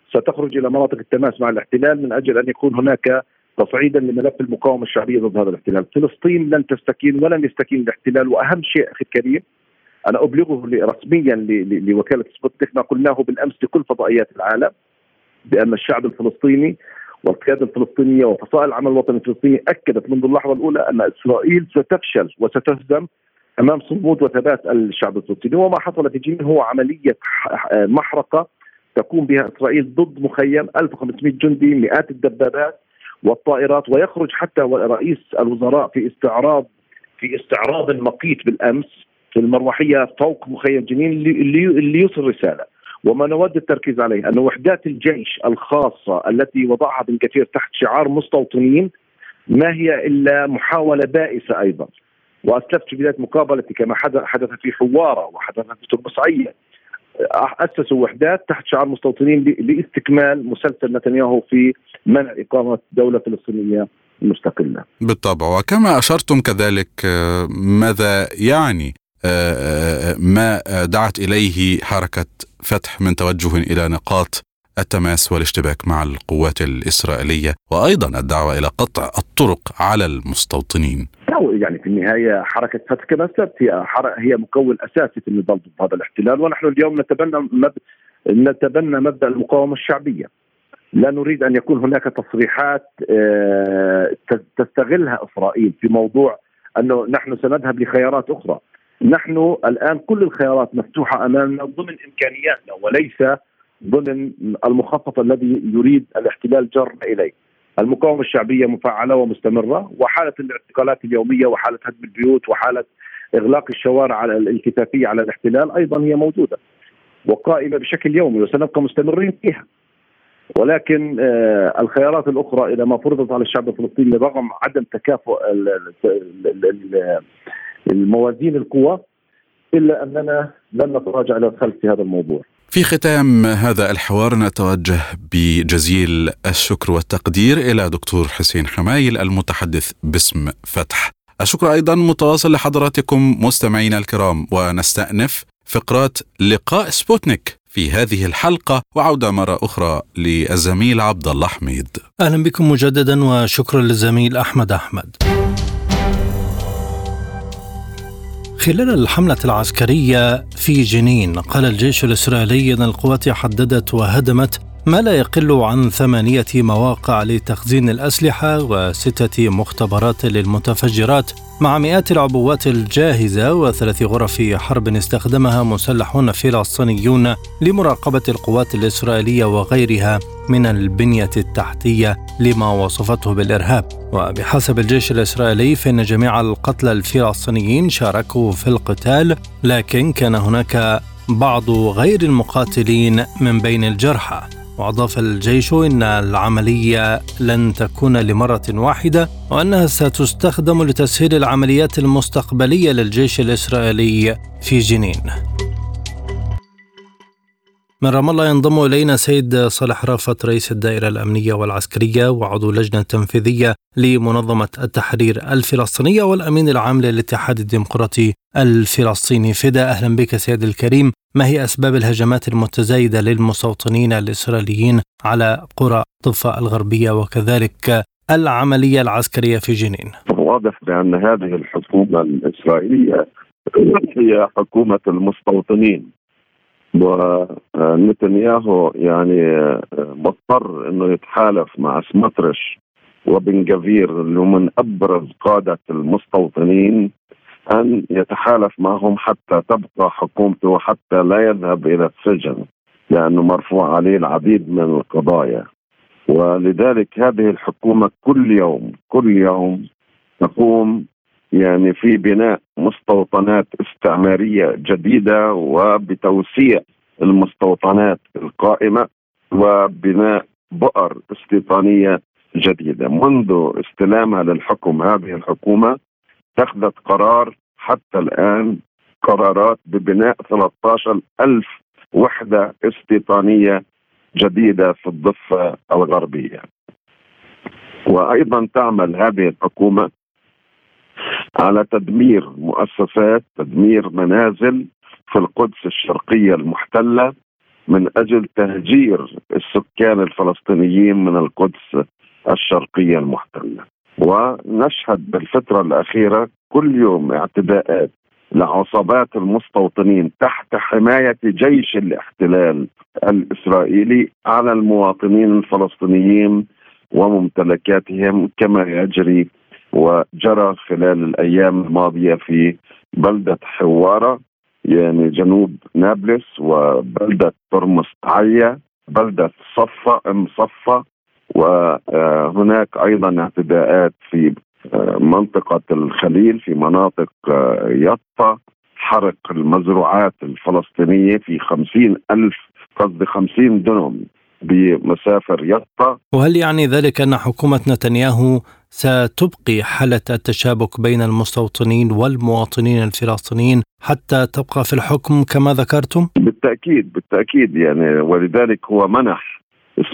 [SPEAKER 6] ستخرج إلى مناطق التماس مع الاحتلال من أجل أن يكون هناك تصعيدا لملف المقاومة الشعبية ضد هذا الاحتلال. فلسطين لن تستكين ولن يستكين الاحتلال وأهم شيء أخي الكريم أنا أبلغه رسميا لوكالة سبوتنيك ما قلناه بالأمس لكل فضائيات العالم بأن الشعب الفلسطيني والقيادة الفلسطينية وفصائل العمل الوطني الفلسطيني أكدت منذ اللحظة الأولى أن إسرائيل ستفشل وستهزم أمام صمود وثبات الشعب الفلسطيني. وما حصل في جنين هو عملية محرقة تقوم بها إسرائيل ضد مخيم 1500 جندي مئات الدبابات والطائرات ويخرج حتى رئيس الوزراء في استعراض في استعراض مقيت بالأمس في المروحية فوق مخيم جنين اللي يوصل رسالة. وما نود التركيز عليه أن وحدات الجيش الخاصة التي وضعها بن كثير تحت شعار مستوطنين ما هي إلا محاولة بائسة أيضا. وأسلفت في بداية مقابلتي كما حدث في حوارة وحدث في ترمسعية أسسوا وحدات تحت شعار مستوطنين لاستكمال مسلسل نتنياهو في منع إقامة دولة فلسطينية مستقله.
[SPEAKER 4] بالطبع وكما أشرتم كذلك آه، ماذا يعني آه، آه، ما دعت إليه حركة فتح من توجه إلى نقاط التماس والاشتباك مع القوات الإسرائيلية وأيضا الدعوة إلى قطع الطرق على المستوطنين.
[SPEAKER 6] يعني في النهاية حركة فتح كما هي هي مكون أساسي في النضال ضد هذا الاحتلال ونحن اليوم نتبنى مب... نتبنى مبدأ المقاومة الشعبية. لا نريد أن يكون هناك تصريحات آه، تستغلها إسرائيل في موضوع أنه نحن سنذهب لخيارات أخرى. نحن الآن كل الخيارات مفتوحة أمامنا ضمن إمكانياتنا وليس ضمن المخطط الذي يريد الاحتلال جرنا إليه. المقاومة الشعبية مفعلة ومستمرة وحالة الاعتقالات اليومية وحالة هدم البيوت وحالة إغلاق الشوارع على الالتفافية على الاحتلال أيضا هي موجودة وقائمة بشكل يومي وسنبقى مستمرين فيها. ولكن آه الخيارات الأخرى اذا ما فرضت على الشعب الفلسطيني رغم عدم تكافؤ الموازين القوى إلا أننا لن نتراجع إلى الخلف في هذا الموضوع.
[SPEAKER 4] في ختام هذا الحوار نتوجه بجزيل الشكر والتقدير إلى دكتور حسين حمايل المتحدث باسم فتح. الشكر أيضا متواصل لحضراتكم مستمعينا الكرام ونستأنف فقرات لقاء سبوتنيك في هذه الحلقة وعودة مرة أخرى للزميل عبد الله حميد
[SPEAKER 2] أهلا بكم مجددا وشكرا للزميل أحمد أحمد خلال الحملة العسكرية في جنين قال الجيش الإسرائيلي أن القوات حددت وهدمت ما لا يقل عن ثمانية مواقع لتخزين الأسلحة وستة مختبرات للمتفجرات مع مئات العبوات الجاهزة وثلاث غرف حرب استخدمها مسلحون فلسطينيون لمراقبة القوات الإسرائيلية وغيرها من البنية التحتية لما وصفته بالإرهاب. وبحسب الجيش الإسرائيلي فإن جميع القتلى الفلسطينيين شاركوا في القتال لكن كان هناك بعض غير المقاتلين من بين الجرحى. وأضاف الجيش إن العملية لن تكون لمرة واحدة وأنها ستستخدم لتسهيل العمليات المستقبلية للجيش الإسرائيلي في جنين. من رام الله ينضم إلينا سيد صالح رأفت رئيس الدائرة الأمنية والعسكرية وعضو اللجنه التنفيذيه لمنظمة التحرير الفلسطينية والأمين العام للاتحاد الديمقراطي الفلسطيني فدا أهلا بك سيد الكريم ما هي أسباب الهجمات المتزايدة للمستوطنين الإسرائيليين على قرى ضفه الغربية وكذلك العملية العسكرية في جنين؟
[SPEAKER 7] واضح بأن هذه الحكومة الإسرائيلية هي حكومة المستوطنين ونتنياهو يعني مضطر إنه يتحالف مع سمطرش وبن جافير اللي هم من أبرز قادة المستوطنين أن يتحالف معهم حتى تبقى حكومته وحتى لا يذهب إلى السجن لأنه مرفوع عليه العديد من القضايا. ولذلك هذه الحكومة كل يوم كل يوم تقوم يعني في بناء مستوطنات استعمارية جديدة وبتوسيع المستوطنات القائمة وبناء بؤر استيطانية جديدة. منذ استلامها للحكم هذه الحكومة اتخذت قرار حتى الآن قرارات ببناء 13 ألف وحدة استيطانية جديدة في الضفة الغربية. وأيضا تعمل هذه الحكومة على تدمير مؤسسات تدمير منازل في القدس الشرقية المحتلة من أجل تهجير السكان الفلسطينيين من القدس الشرقية المحتلة. ونشهد بالفترة الأخيرة كل يوم اعتداءات لعصابات المستوطنين تحت حماية جيش الاحتلال الإسرائيلي على المواطنين الفلسطينيين وممتلكاتهم كما يجري وجرى خلال الأيام الماضية في بلدة حوارة يعني جنوب نابلس وبلدة ترمس عيا بلدة صفا ام صفا وهناك أيضا اعتداءات في منطقة الخليل في مناطق يطا حرق المزروعات الفلسطينية في خمسين ألف قصدي خمسين دنم بمسافر يطا
[SPEAKER 2] وهل يعني ذلك أن حكومة نتنياهو ستبقي حالة التشابك بين المستوطنين والمواطنين الفلسطينيين حتى تبقى في الحكم كما ذكرتم؟
[SPEAKER 7] بالتأكيد بالتأكيد يعني ولذلك هو منح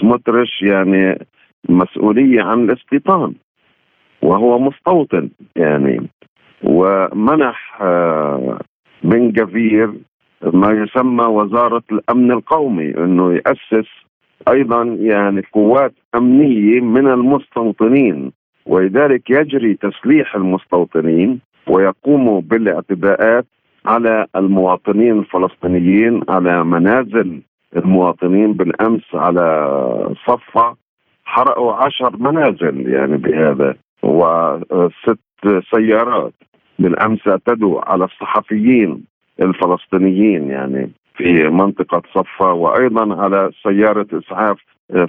[SPEAKER 7] سموتريش يعني مسؤولية عن الاستيطان وهو مستوطن يعني ومنح آه، بن جفير ما يسمى وزارة الأمن القومي أنه يأسس أيضا يعني قوات أمنية من المستوطنين ولذلك يجري تسليح المستوطنين ويقوموا بالاعتداءات على المواطنين الفلسطينيين على منازل المواطنين بالأمس على صفة حرقوا عشر منازل يعني بهذا وست سيارات بالأمس اعتدوا على الصحفيين الفلسطينيين يعني في منطقة صفا وأيضا على سيارة إسعاف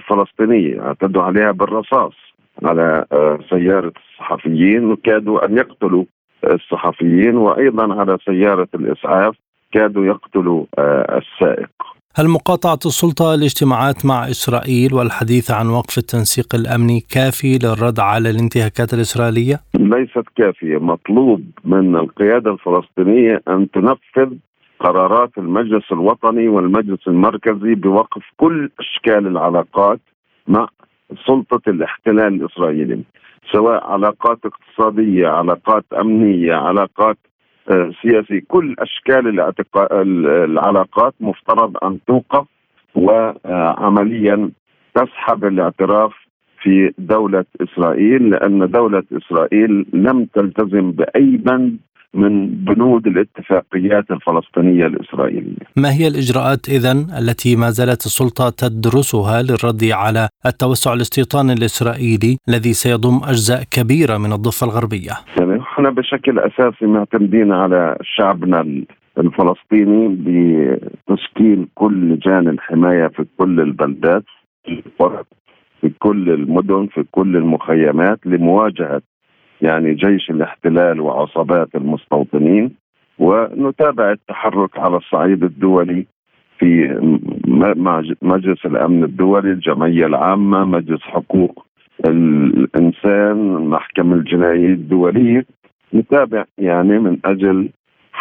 [SPEAKER 7] فلسطينية اعتدوا عليها بالرصاص على سيارة الصحفيين وكادوا أن يقتلوا الصحفيين وأيضا على سيارة الإسعاف كادوا يقتلوا السائق.
[SPEAKER 2] هل مقاطعة السلطة الاجتماعات مع إسرائيل والحديث عن وقف التنسيق الأمني كافي للرد على الانتهاكات الإسرائيلية؟
[SPEAKER 7] ليست كافية مطلوب من القيادة الفلسطينية أن تنفذ قرارات المجلس الوطني والمجلس المركزي بوقف كل أشكال العلاقات مع سلطة الاحتلال الإسرائيلي سواء علاقات اقتصادية علاقات أمنية علاقات سياسي. كل أشكال العلاقات مفترض أن توقف وعمليا تسحب الاعتراف في دولة إسرائيل لأن دولة إسرائيل لم تلتزم بأي بند من بنود الاتفاقيات الفلسطينية الإسرائيلية.
[SPEAKER 2] ما هي الإجراءات اذا التي ما زالت السلطة تدرسها للرد على التوسع الاستيطاني الإسرائيلي الذي سيضم أجزاء كبيرة من الضفة الغربية؟
[SPEAKER 7] يعني إحنا بشكل أساسي معتمدين على شعبنا الفلسطيني بتشكيل كل لجان الحماية في كل البلدات في كل المدن في كل المخيمات لمواجهة يعني جيش الاحتلال وعصابات المستوطنين ونتابع التحرك على الصعيد الدولي في مجلس الأمن الدولي الجمعية العامة مجلس حقوق الإنسان المحكمه الجنائيه الدولية. نتابع يعني من أجل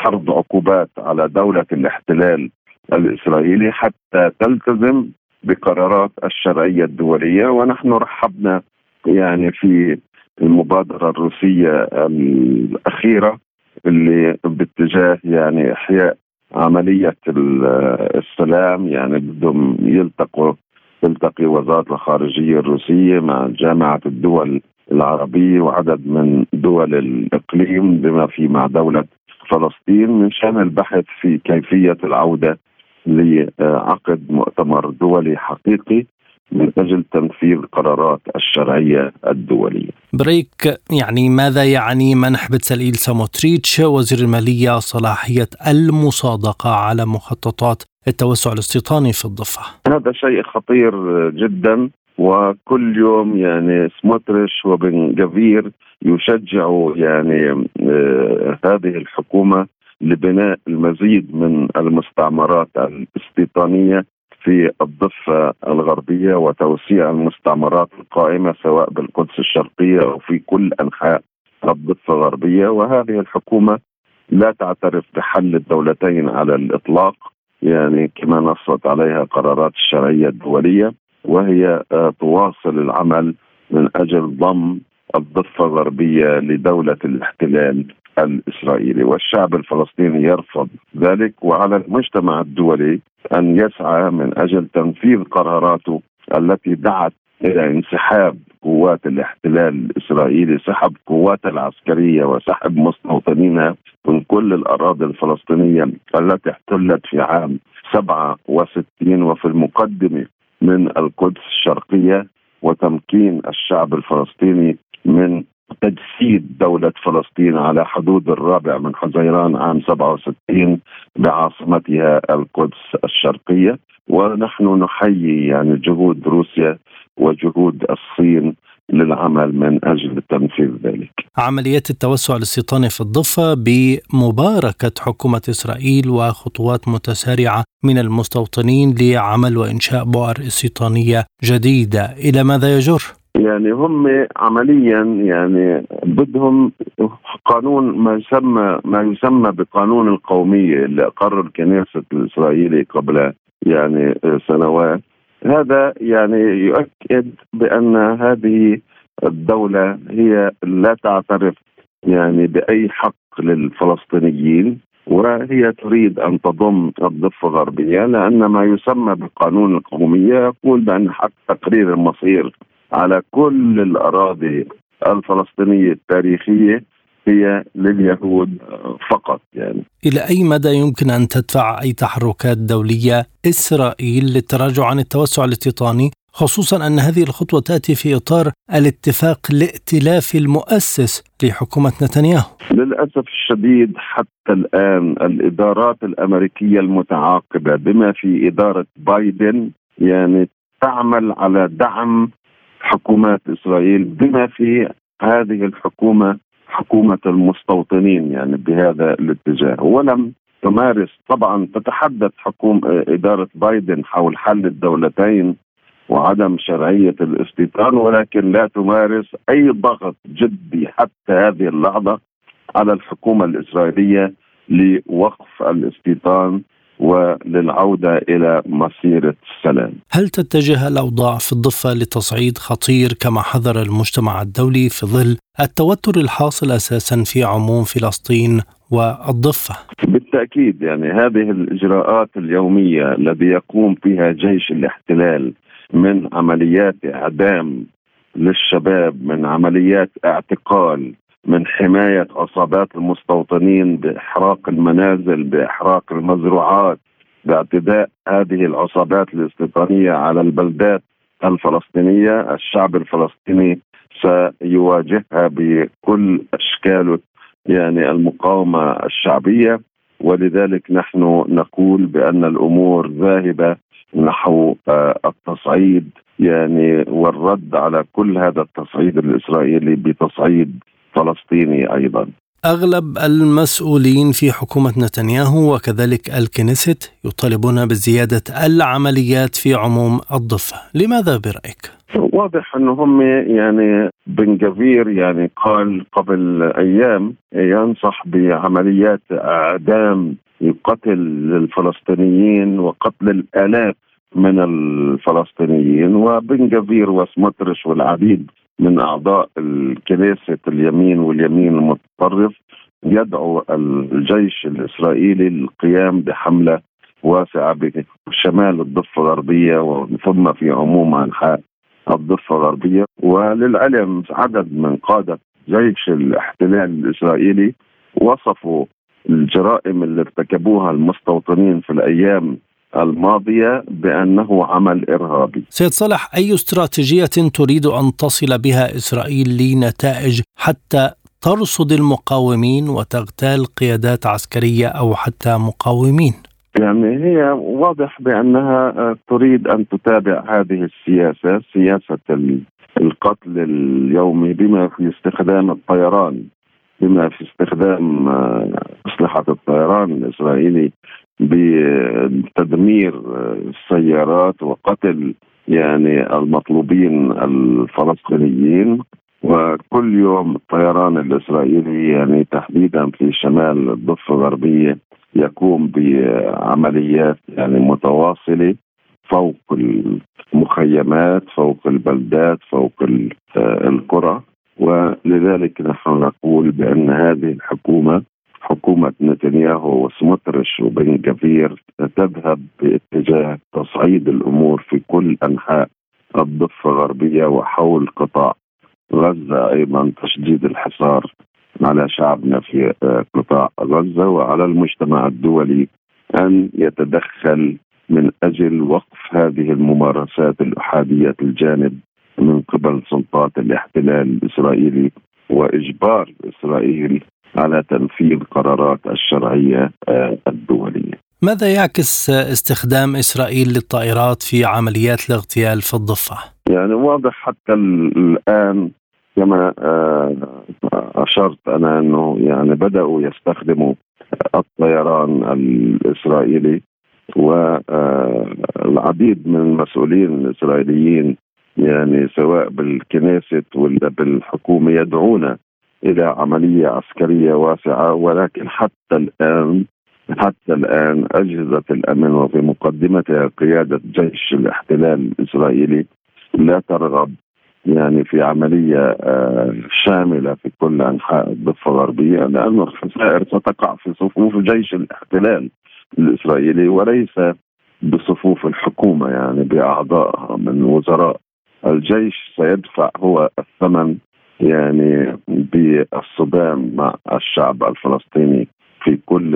[SPEAKER 7] فرض عقوبات على دولة الاحتلال الإسرائيلي حتى تلتزم بقرارات الشرعية الدولية. ونحن رحبنا يعني في المبادرة الروسية الأخيرة اللي باتجاه يعني إحياء عملية السلام يعني بدهم يلتقوا تلتقي وزارة الخارجية الروسية مع جامعة الدول العربية وعدد من دول الإقليم بما في مع دولة فلسطين من شأن البحث في كيفية العودة لعقد مؤتمر دولي حقيقي. من أجل تنفيذ قرارات الشرعية الدولية.
[SPEAKER 2] بريك يعني ماذا يعني منح بتسليل ساموتريتش وزير المالية صلاحية المصادقة على مخططات التوسع الاستيطاني في الضفة؟
[SPEAKER 7] هذا شيء خطير جدا وكل يوم يعني سموتريش وبن جفير يشجعوا يعني آه هذه الحكومة لبناء المزيد من المستعمرات الاستيطانية في الضفة الغربية وتوسيع المستعمرات القائمة سواء بالقدس الشرقية أو في كل أنحاء الضفة الغربية. وهذه الحكومة لا تعترف بحل الدولتين على الإطلاق يعني كما نصت عليها قرارات الشرعية الدولية وهي آه، تواصل العمل من أجل ضم الضفة الغربية لدولة الاحتلال الإسرائيلي والشعب الفلسطيني يرفض ذلك وعلى المجتمع الدولي أن يسعى من أجل تنفيذ قراراته التي دعت إلى انسحاب قوات الاحتلال الإسرائيلي سحب قواتها العسكرية وسحب مستوطنينها من كل الأراضي الفلسطينية التي احتلت في عام 67 وفي المقدمه من القدس الشرقية وتمكين الشعب الفلسطيني من تجسيد دولة فلسطين على حدود الرابع من حزيران عام 67 بعاصمتها القدس الشرقية ونحن نحيي يعني جهود روسيا وجهود الصين للعمل من أجل تنفيذ ذلك.
[SPEAKER 2] عمليات التوسع الاستيطاني في الضفة بمباركة حكومة إسرائيل وخطوات متسارعة من المستوطنين لعمل وإنشاء بؤر استيطانيه جديدة، إلى ماذا يجر؟
[SPEAKER 7] يعني هم عمليا يعني بدهم قانون ما يسمى ما يسمى بقانون القومية اللي أقر الكنيسة الاسرائيلي قبل يعني سنوات هذا يعني يؤكد بأن هذه الدولة هي لا تعترف يعني بأي حق للفلسطينيين وهي تريد أن تضم الضفة الغربية لأن ما يسمى بقانون القومية يقول بأن حق تقرير المصير على كل الأراضي الفلسطينية التاريخية هي لليهود فقط يعني.
[SPEAKER 2] إلى أي مدى يمكن أن تدفع أي تحركات دولية إسرائيل للتراجع عن التوسع الاستيطاني؟ خصوصا أن هذه الخطوة تأتي في إطار الاتفاق الائتلافي المؤسس لحكومة نتنياهو.
[SPEAKER 7] للأسف الشديد حتى الآن الإدارات الأمريكية المتعاقبة بما في إدارة بايدن يعني تعمل على دعم حكومات إسرائيل بما في هذه الحكومة حكومة المستوطنين يعني بهذا الاتجاه. ولم تمارس طبعا تتحدث حكومة إدارة بايدن حول حل الدولتين وعدم شرعية الاستيطان ولكن لا تمارس أي ضغط جدي حتى هذه اللحظة على الحكومة الإسرائيلية لوقف الاستيطان وللعودة إلى مسيرة السلام.
[SPEAKER 2] هل تتجه الأوضاع في الضفة لتصعيد خطير كما حذر المجتمع الدولي في ظل التوتر الحاصل أساسا في عموم فلسطين والضفة؟
[SPEAKER 7] بالتأكيد يعني هذه الإجراءات اليومية الذي يقوم فيها جيش الاحتلال من عمليات إعدام للشباب من عمليات اعتقال من حماية عصابات المستوطنين بإحراق المنازل بإحراق المزروعات باعتداء هذه العصابات الاستيطانية على البلدات الفلسطينية. الشعب الفلسطيني سيواجهها بكل أشكال يعني المقاومة الشعبية. ولذلك نحن نقول بأن الأمور ذاهبة نحو آه، التصعيد يعني والرد على كل هذا التصعيد الإسرائيلي بتصعيد فلسطيني أيضا
[SPEAKER 2] أغلب المسؤولين في حكومة نتنياهو وكذلك الكنيست يطالبون بزيادة العمليات في عموم الضفة، لماذا برأيك؟
[SPEAKER 7] واضح انه هم يعني بن جفير يعني قال قبل أيام ينصح بعمليات إعدام قتل الفلسطينيين وقتل الآلاف من الفلسطينيين وبن جفير وسمطرش والعديد من أعضاء الكنيسة اليمين واليمين المتطرف يدعو الجيش الإسرائيلي للقيام بحملة واسعة بشمال الضفة الغربية ثم في عموم أنحاء الضفة الغربية. وللعلم عدد من قادة جيش الاحتلال الإسرائيلي وصفوا الجرائم اللي ارتكبوها المستوطنين في الأيام الماضية بأنه عمل إرهابي.
[SPEAKER 2] سيد صالح أي استراتيجية تريد أن تصل بها إسرائيل لنتائج حتى ترصد المقاومين وتغتال قيادات عسكرية أو حتى مقاومين؟
[SPEAKER 7] يعني هي واضح بأنها تريد أن تتابع هذه السياسة سياسة القتل اليومي بما في استخدام الطيران. بما في استخدام أسلحة الطيران الإسرائيلي بتدمير السيارات وقتل يعني المطلوبين الفلسطينيين. وكل يوم الطيران الإسرائيلي يعني تحديدا في شمال الضفة الغربية يقوم بعمليات يعني متواصلة فوق المخيمات فوق البلدات فوق القرى. ولذلك نحن نقول بأن هذه الحكومة حكومة نتنياهو وسموترش وبن كثير تذهب باتجاه تصعيد الأمور في كل أنحاء الضفة الغربية وحول قطاع غزة أيضا تشديد الحصار على شعبنا في آه، قطاع غزة وعلى المجتمع الدولي أن يتدخل من أجل وقف هذه الممارسات الأحادية الجانب من قبل سلطات الاحتلال الإسرائيلي وإجبار إسرائيل على تنفيذ قرارات الشرعية آه، الدولية.
[SPEAKER 2] ماذا يعكس استخدام إسرائيل للطائرات في عمليات الاغتيال في الضفة؟
[SPEAKER 7] يعني واضح حتى الآن كما آه، أشرت أنا أنه يعني بدأوا يستخدموا الطيران الإسرائيلي والعديد من المسؤولين الإسرائيليين يعني سواء بالكنيست ولا بالحكومة يدعون إلى عملية عسكرية واسعة ولكن حتى الآن حتى الآن أجهزة الأمن وفي مقدمتها قيادة جيش الاحتلال الإسرائيلي لا ترغب يعني في عملية آه، شاملة في كل أنحاء الضفة الغربية لأن الخسائر ستقع في صفوف جيش الاحتلال الإسرائيلي وليس بصفوف الحكومة يعني بأعضائها من وزراء الجيش سيدفع هو الثمن يعني بالصدام مع الشعب الفلسطيني في كل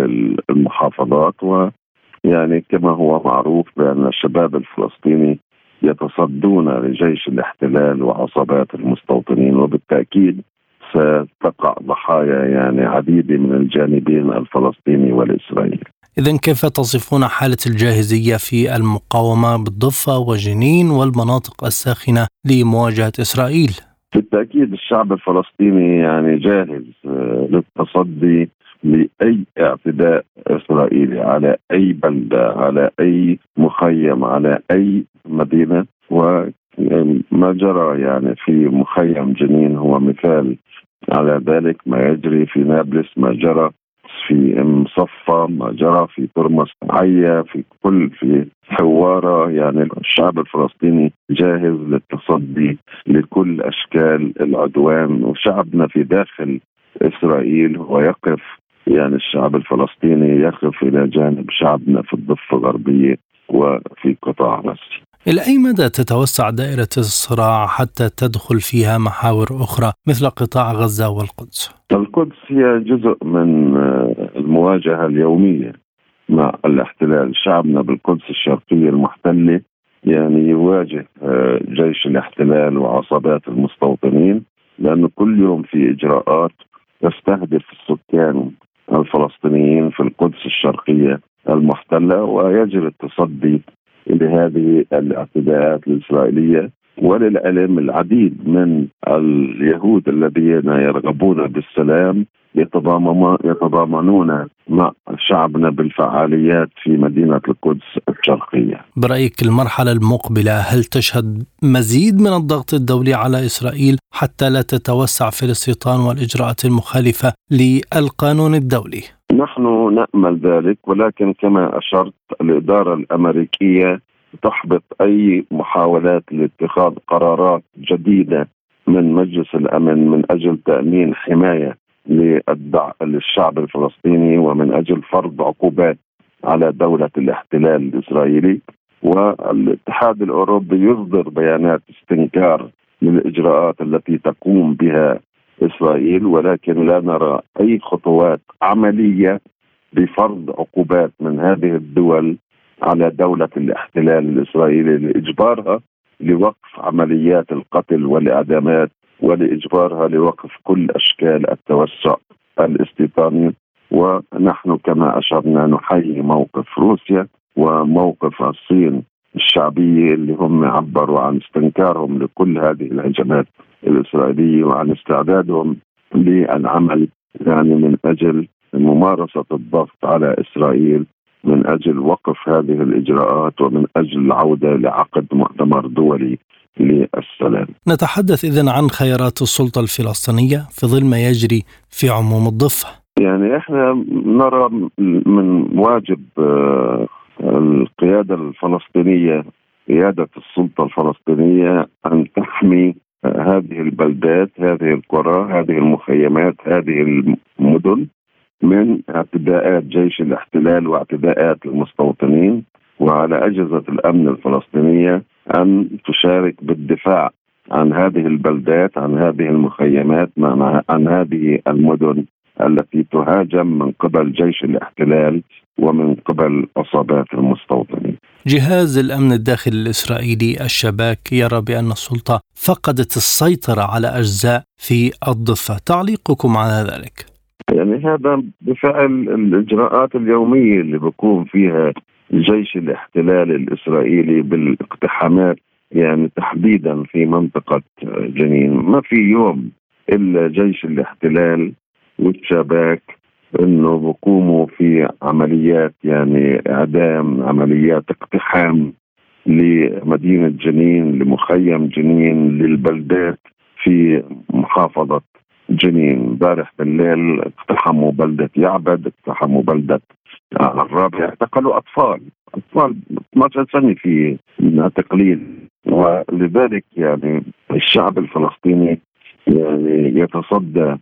[SPEAKER 7] المحافظات ويعني كما هو معروف بأن الشباب الفلسطيني يتصدون لجيش الاحتلال وعصابات المستوطنين وبالتأكيد ستقع ضحايا يعني عديدة من الجانبين الفلسطيني والإسرائيلي.
[SPEAKER 2] إذا كيف تصفون حالة الجاهزية في المقاومة بالضفة وجنين والمناطق الساخنة لمواجهة إسرائيل؟
[SPEAKER 7] بالتأكيد الشعب الفلسطيني يعني جاهز آه، للتصدي لأي اعتداء إسرائيلي على أي بلدة على أي مخيم على أي مدينة. وما جرى يعني في مخيم جنين هو مثال على ذلك. ما يجري في نابلس ما جرى. في مصفى ما جرى في ترمس عيا في كل في حوارة. يعني الشعب الفلسطيني جاهز للتصدي لكل أشكال العدوان. وشعبنا في داخل إسرائيل هو يقف. يعني الشعب الفلسطيني يقف إلى جانب شعبنا في الضفة الغربية وفي قطاع غزة.
[SPEAKER 2] إلى أي مدى تتوسع دائرة الصراع حتى تدخل فيها محاور أخرى مثل قطاع غزة والقدس؟
[SPEAKER 7] القدس هي جزء من آه، المواجهة اليومية مع الاحتلال شعبنا بالقدس الشرقية المحتلة يعني يواجه آه، جيش الاحتلال وعصابات المستوطنين لأنه كل يوم في إجراءات تستهدف السكان الفلسطينيين في القدس الشرقية المحتلة ويجري التصدي لهذه الاعتداءات الإسرائيلية وللعلم العديد من اليهود الذين يرغبون بالسلام يتضامنون مع شعبنا بالفعاليات في مدينة القدس الشرقية
[SPEAKER 2] برأيك المرحلة المقبلة هل تشهد مزيد من الضغط الدولي على إسرائيل حتى لا تتوسع في الاستيطان والإجراءات المخالفة للقانون الدولي؟
[SPEAKER 7] نحن نأمل ذلك ولكن كما أشرت الإدارة الأمريكية تحبط أي محاولات لاتخاذ قرارات جديدة من مجلس الأمن من أجل تأمين حماية للشعب الفلسطيني ومن أجل فرض عقوبات على دولة الاحتلال الإسرائيلي. والاتحاد الأوروبي يصدر بيانات استنكار للإجراءات التي تقوم بها إسرائيل ولكن لا نرى أي خطوات عملية بفرض عقوبات من هذه الدول على دولة الاحتلال الإسرائيلي لإجبارها لوقف عمليات القتل والإعدامات ولإجبارها لوقف كل أشكال التوسع الاستيطاني. ونحن كما أشرنا نحيي موقف روسيا وموقف الصين الشعبية اللي هم عبروا عن استنكارهم لكل هذه الهجمات الإسرائيلية وعن استعدادهم للعمل يعني من أجل ممارسة الضغط على إسرائيل من أجل وقف هذه الإجراءات ومن أجل العودة لعقد مؤتمر دولي للسلام.
[SPEAKER 2] نتحدث اذا عن خيارات السلطة الفلسطينية في ظل ما يجري في عموم الضفة.
[SPEAKER 7] يعني إحنا نرى من واجب آه، القيادة الفلسطينية قيادة السلطة الفلسطينية أن تحمي هذه البلدات هذه القرى هذه المخيمات هذه المدن من اعتداءات جيش الاحتلال واعتداءات المستوطنين وعلى أجهزة الأمن الفلسطينية أن تشارك بالدفاع عن هذه البلدات عن هذه المخيمات عن هذه المدن التي تهاجم من قبل جيش الاحتلال ومن قبل عصابات المستوطنين.
[SPEAKER 2] جهاز الأمن الداخلي الإسرائيلي الشباك يرى بأن السلطة فقدت السيطرة على أجزاء في الضفة، تعليقكم على ذلك؟
[SPEAKER 7] يعني هذا بفعل الإجراءات اليومية اللي بيكون فيها جيش الاحتلال الإسرائيلي بالاقتحامات يعني تحديدا في منطقة جنين، ما في يوم إلا جيش الاحتلال والشباك إنه بقوموا في عمليات يعني إعدام عمليات اقتحام لمدينة جنين لمخيم جنين للبلدات في محافظة جنين امبارح بالليل اقتحموا بلدة يعبد اقتحموا بلدة الرابع اعتقلوا أطفال أطفال 12 سنه في تقليل. ولذلك يعني الشعب الفلسطيني يعني يتصدى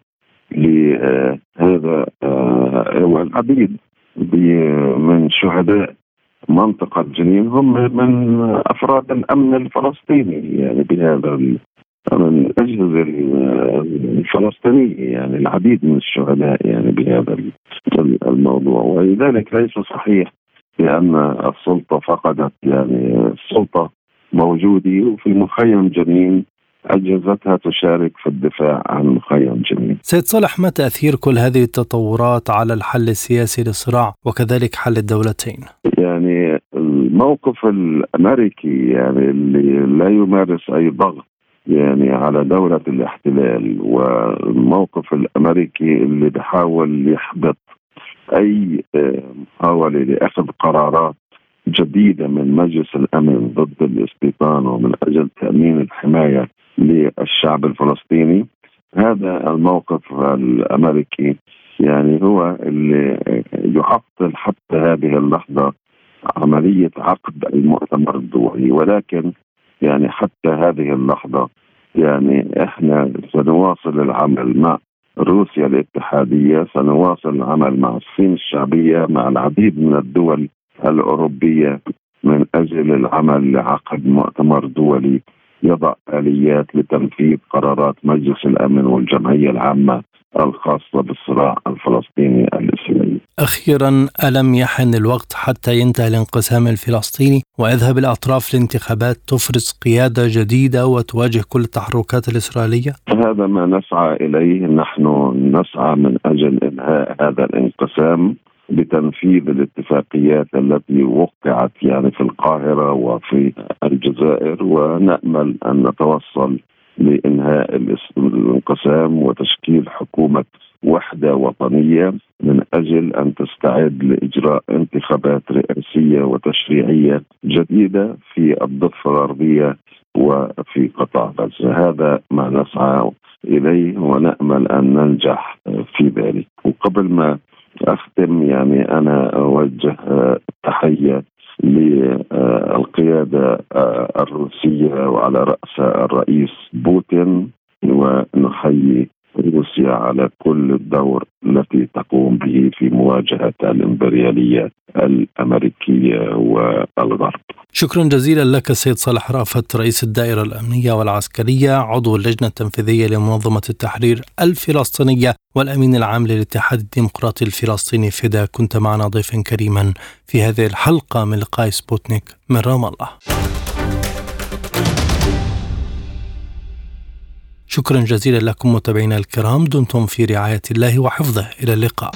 [SPEAKER 7] لهذا آه، والعديد من شهداء منطقة جنين هم من أفراد الأمن الفلسطيني يعني بهذا من الأجهزة الفلسطينية يعني العديد من الشهداء يعني بهذا الموضوع ولذلك ليس صحيح بأن السلطة فقدت يعني السلطة موجودة وفي مخيم جنين أجهزتها تشارك في الدفاع عن مخيم جنين
[SPEAKER 2] سيد صالح ما تأثير كل هذه التطورات على الحل السياسي للصراع وكذلك حل الدولتين؟
[SPEAKER 7] يعني الموقف الأمريكي يعني اللي لا يمارس أي ضغط يعني على دولة الاحتلال والموقف الأمريكي اللي بحاول يحبط أي محاولة لأخذ قرارات جديدة من مجلس الأمن ضد الاستيطان ومن أجل تأمين الحماية للشعب الفلسطيني. هذا الموقف الأمريكي يعني هو اللي يعطل حتى هذه اللحظة عملية عقد المؤتمر الدولي. ولكن يعني حتى هذه اللحظة يعني إحنا سنواصل العمل مع روسيا الاتحادية سنواصل العمل مع الصين الشعبية مع العديد من الدول الأوروبية من أجل العمل لعقد مؤتمر دولي يضع آليات لتنفيذ قرارات مجلس الأمن والجمعية العامة الخاصة بالصراع الفلسطيني الإسرائيلي.
[SPEAKER 2] أخيرا ألم يحن الوقت حتى ينتهي الانقسام الفلسطيني ويذهب الأطراف لانتخابات تفرز قيادة جديدة وتواجه كل التحركات الإسرائيلية؟
[SPEAKER 7] هذا ما نسعى إليه، نحن نسعى من أجل إنهاء هذا الانقسام بتنفيذ الاتفاقيات التي وقعت يعني في القاهرة وفي الجزائر ونأمل أن نتوصل لإنهاء الانقسام وتشكيل حكومة وحدة وطنية من أجل أن تستعد لإجراء انتخابات رئاسية وتشريعية جديدة في الضفة الغربية وفي قطاع غزة، هذا ما نسعى إليه ونأمل أن ننجح في ذلك، وقبل ما أختم يعني أنا أوجه تحية للقيادة الروسية وعلى راسها الرئيس بوتين ونحيي روسيا على كل الدور التي تقوم به في مواجهة الإمبريالية الأمريكية والغرب.
[SPEAKER 2] شكرا جزيلا لك سيد صالح رأفت رئيس الدائرة الأمنية والعسكرية عضو اللجنة التنفيذية لمنظمة التحرير الفلسطينية والأمين العام للاتحاد الديمقراطي الفلسطيني فدا كنت معنا ضيفا كريما في هذه الحلقة من لقاء سبوتنيك من رام الله. شكرا جزيلا لكم متابعينا الكرام دمتم في رعاية الله وحفظه إلى اللقاء.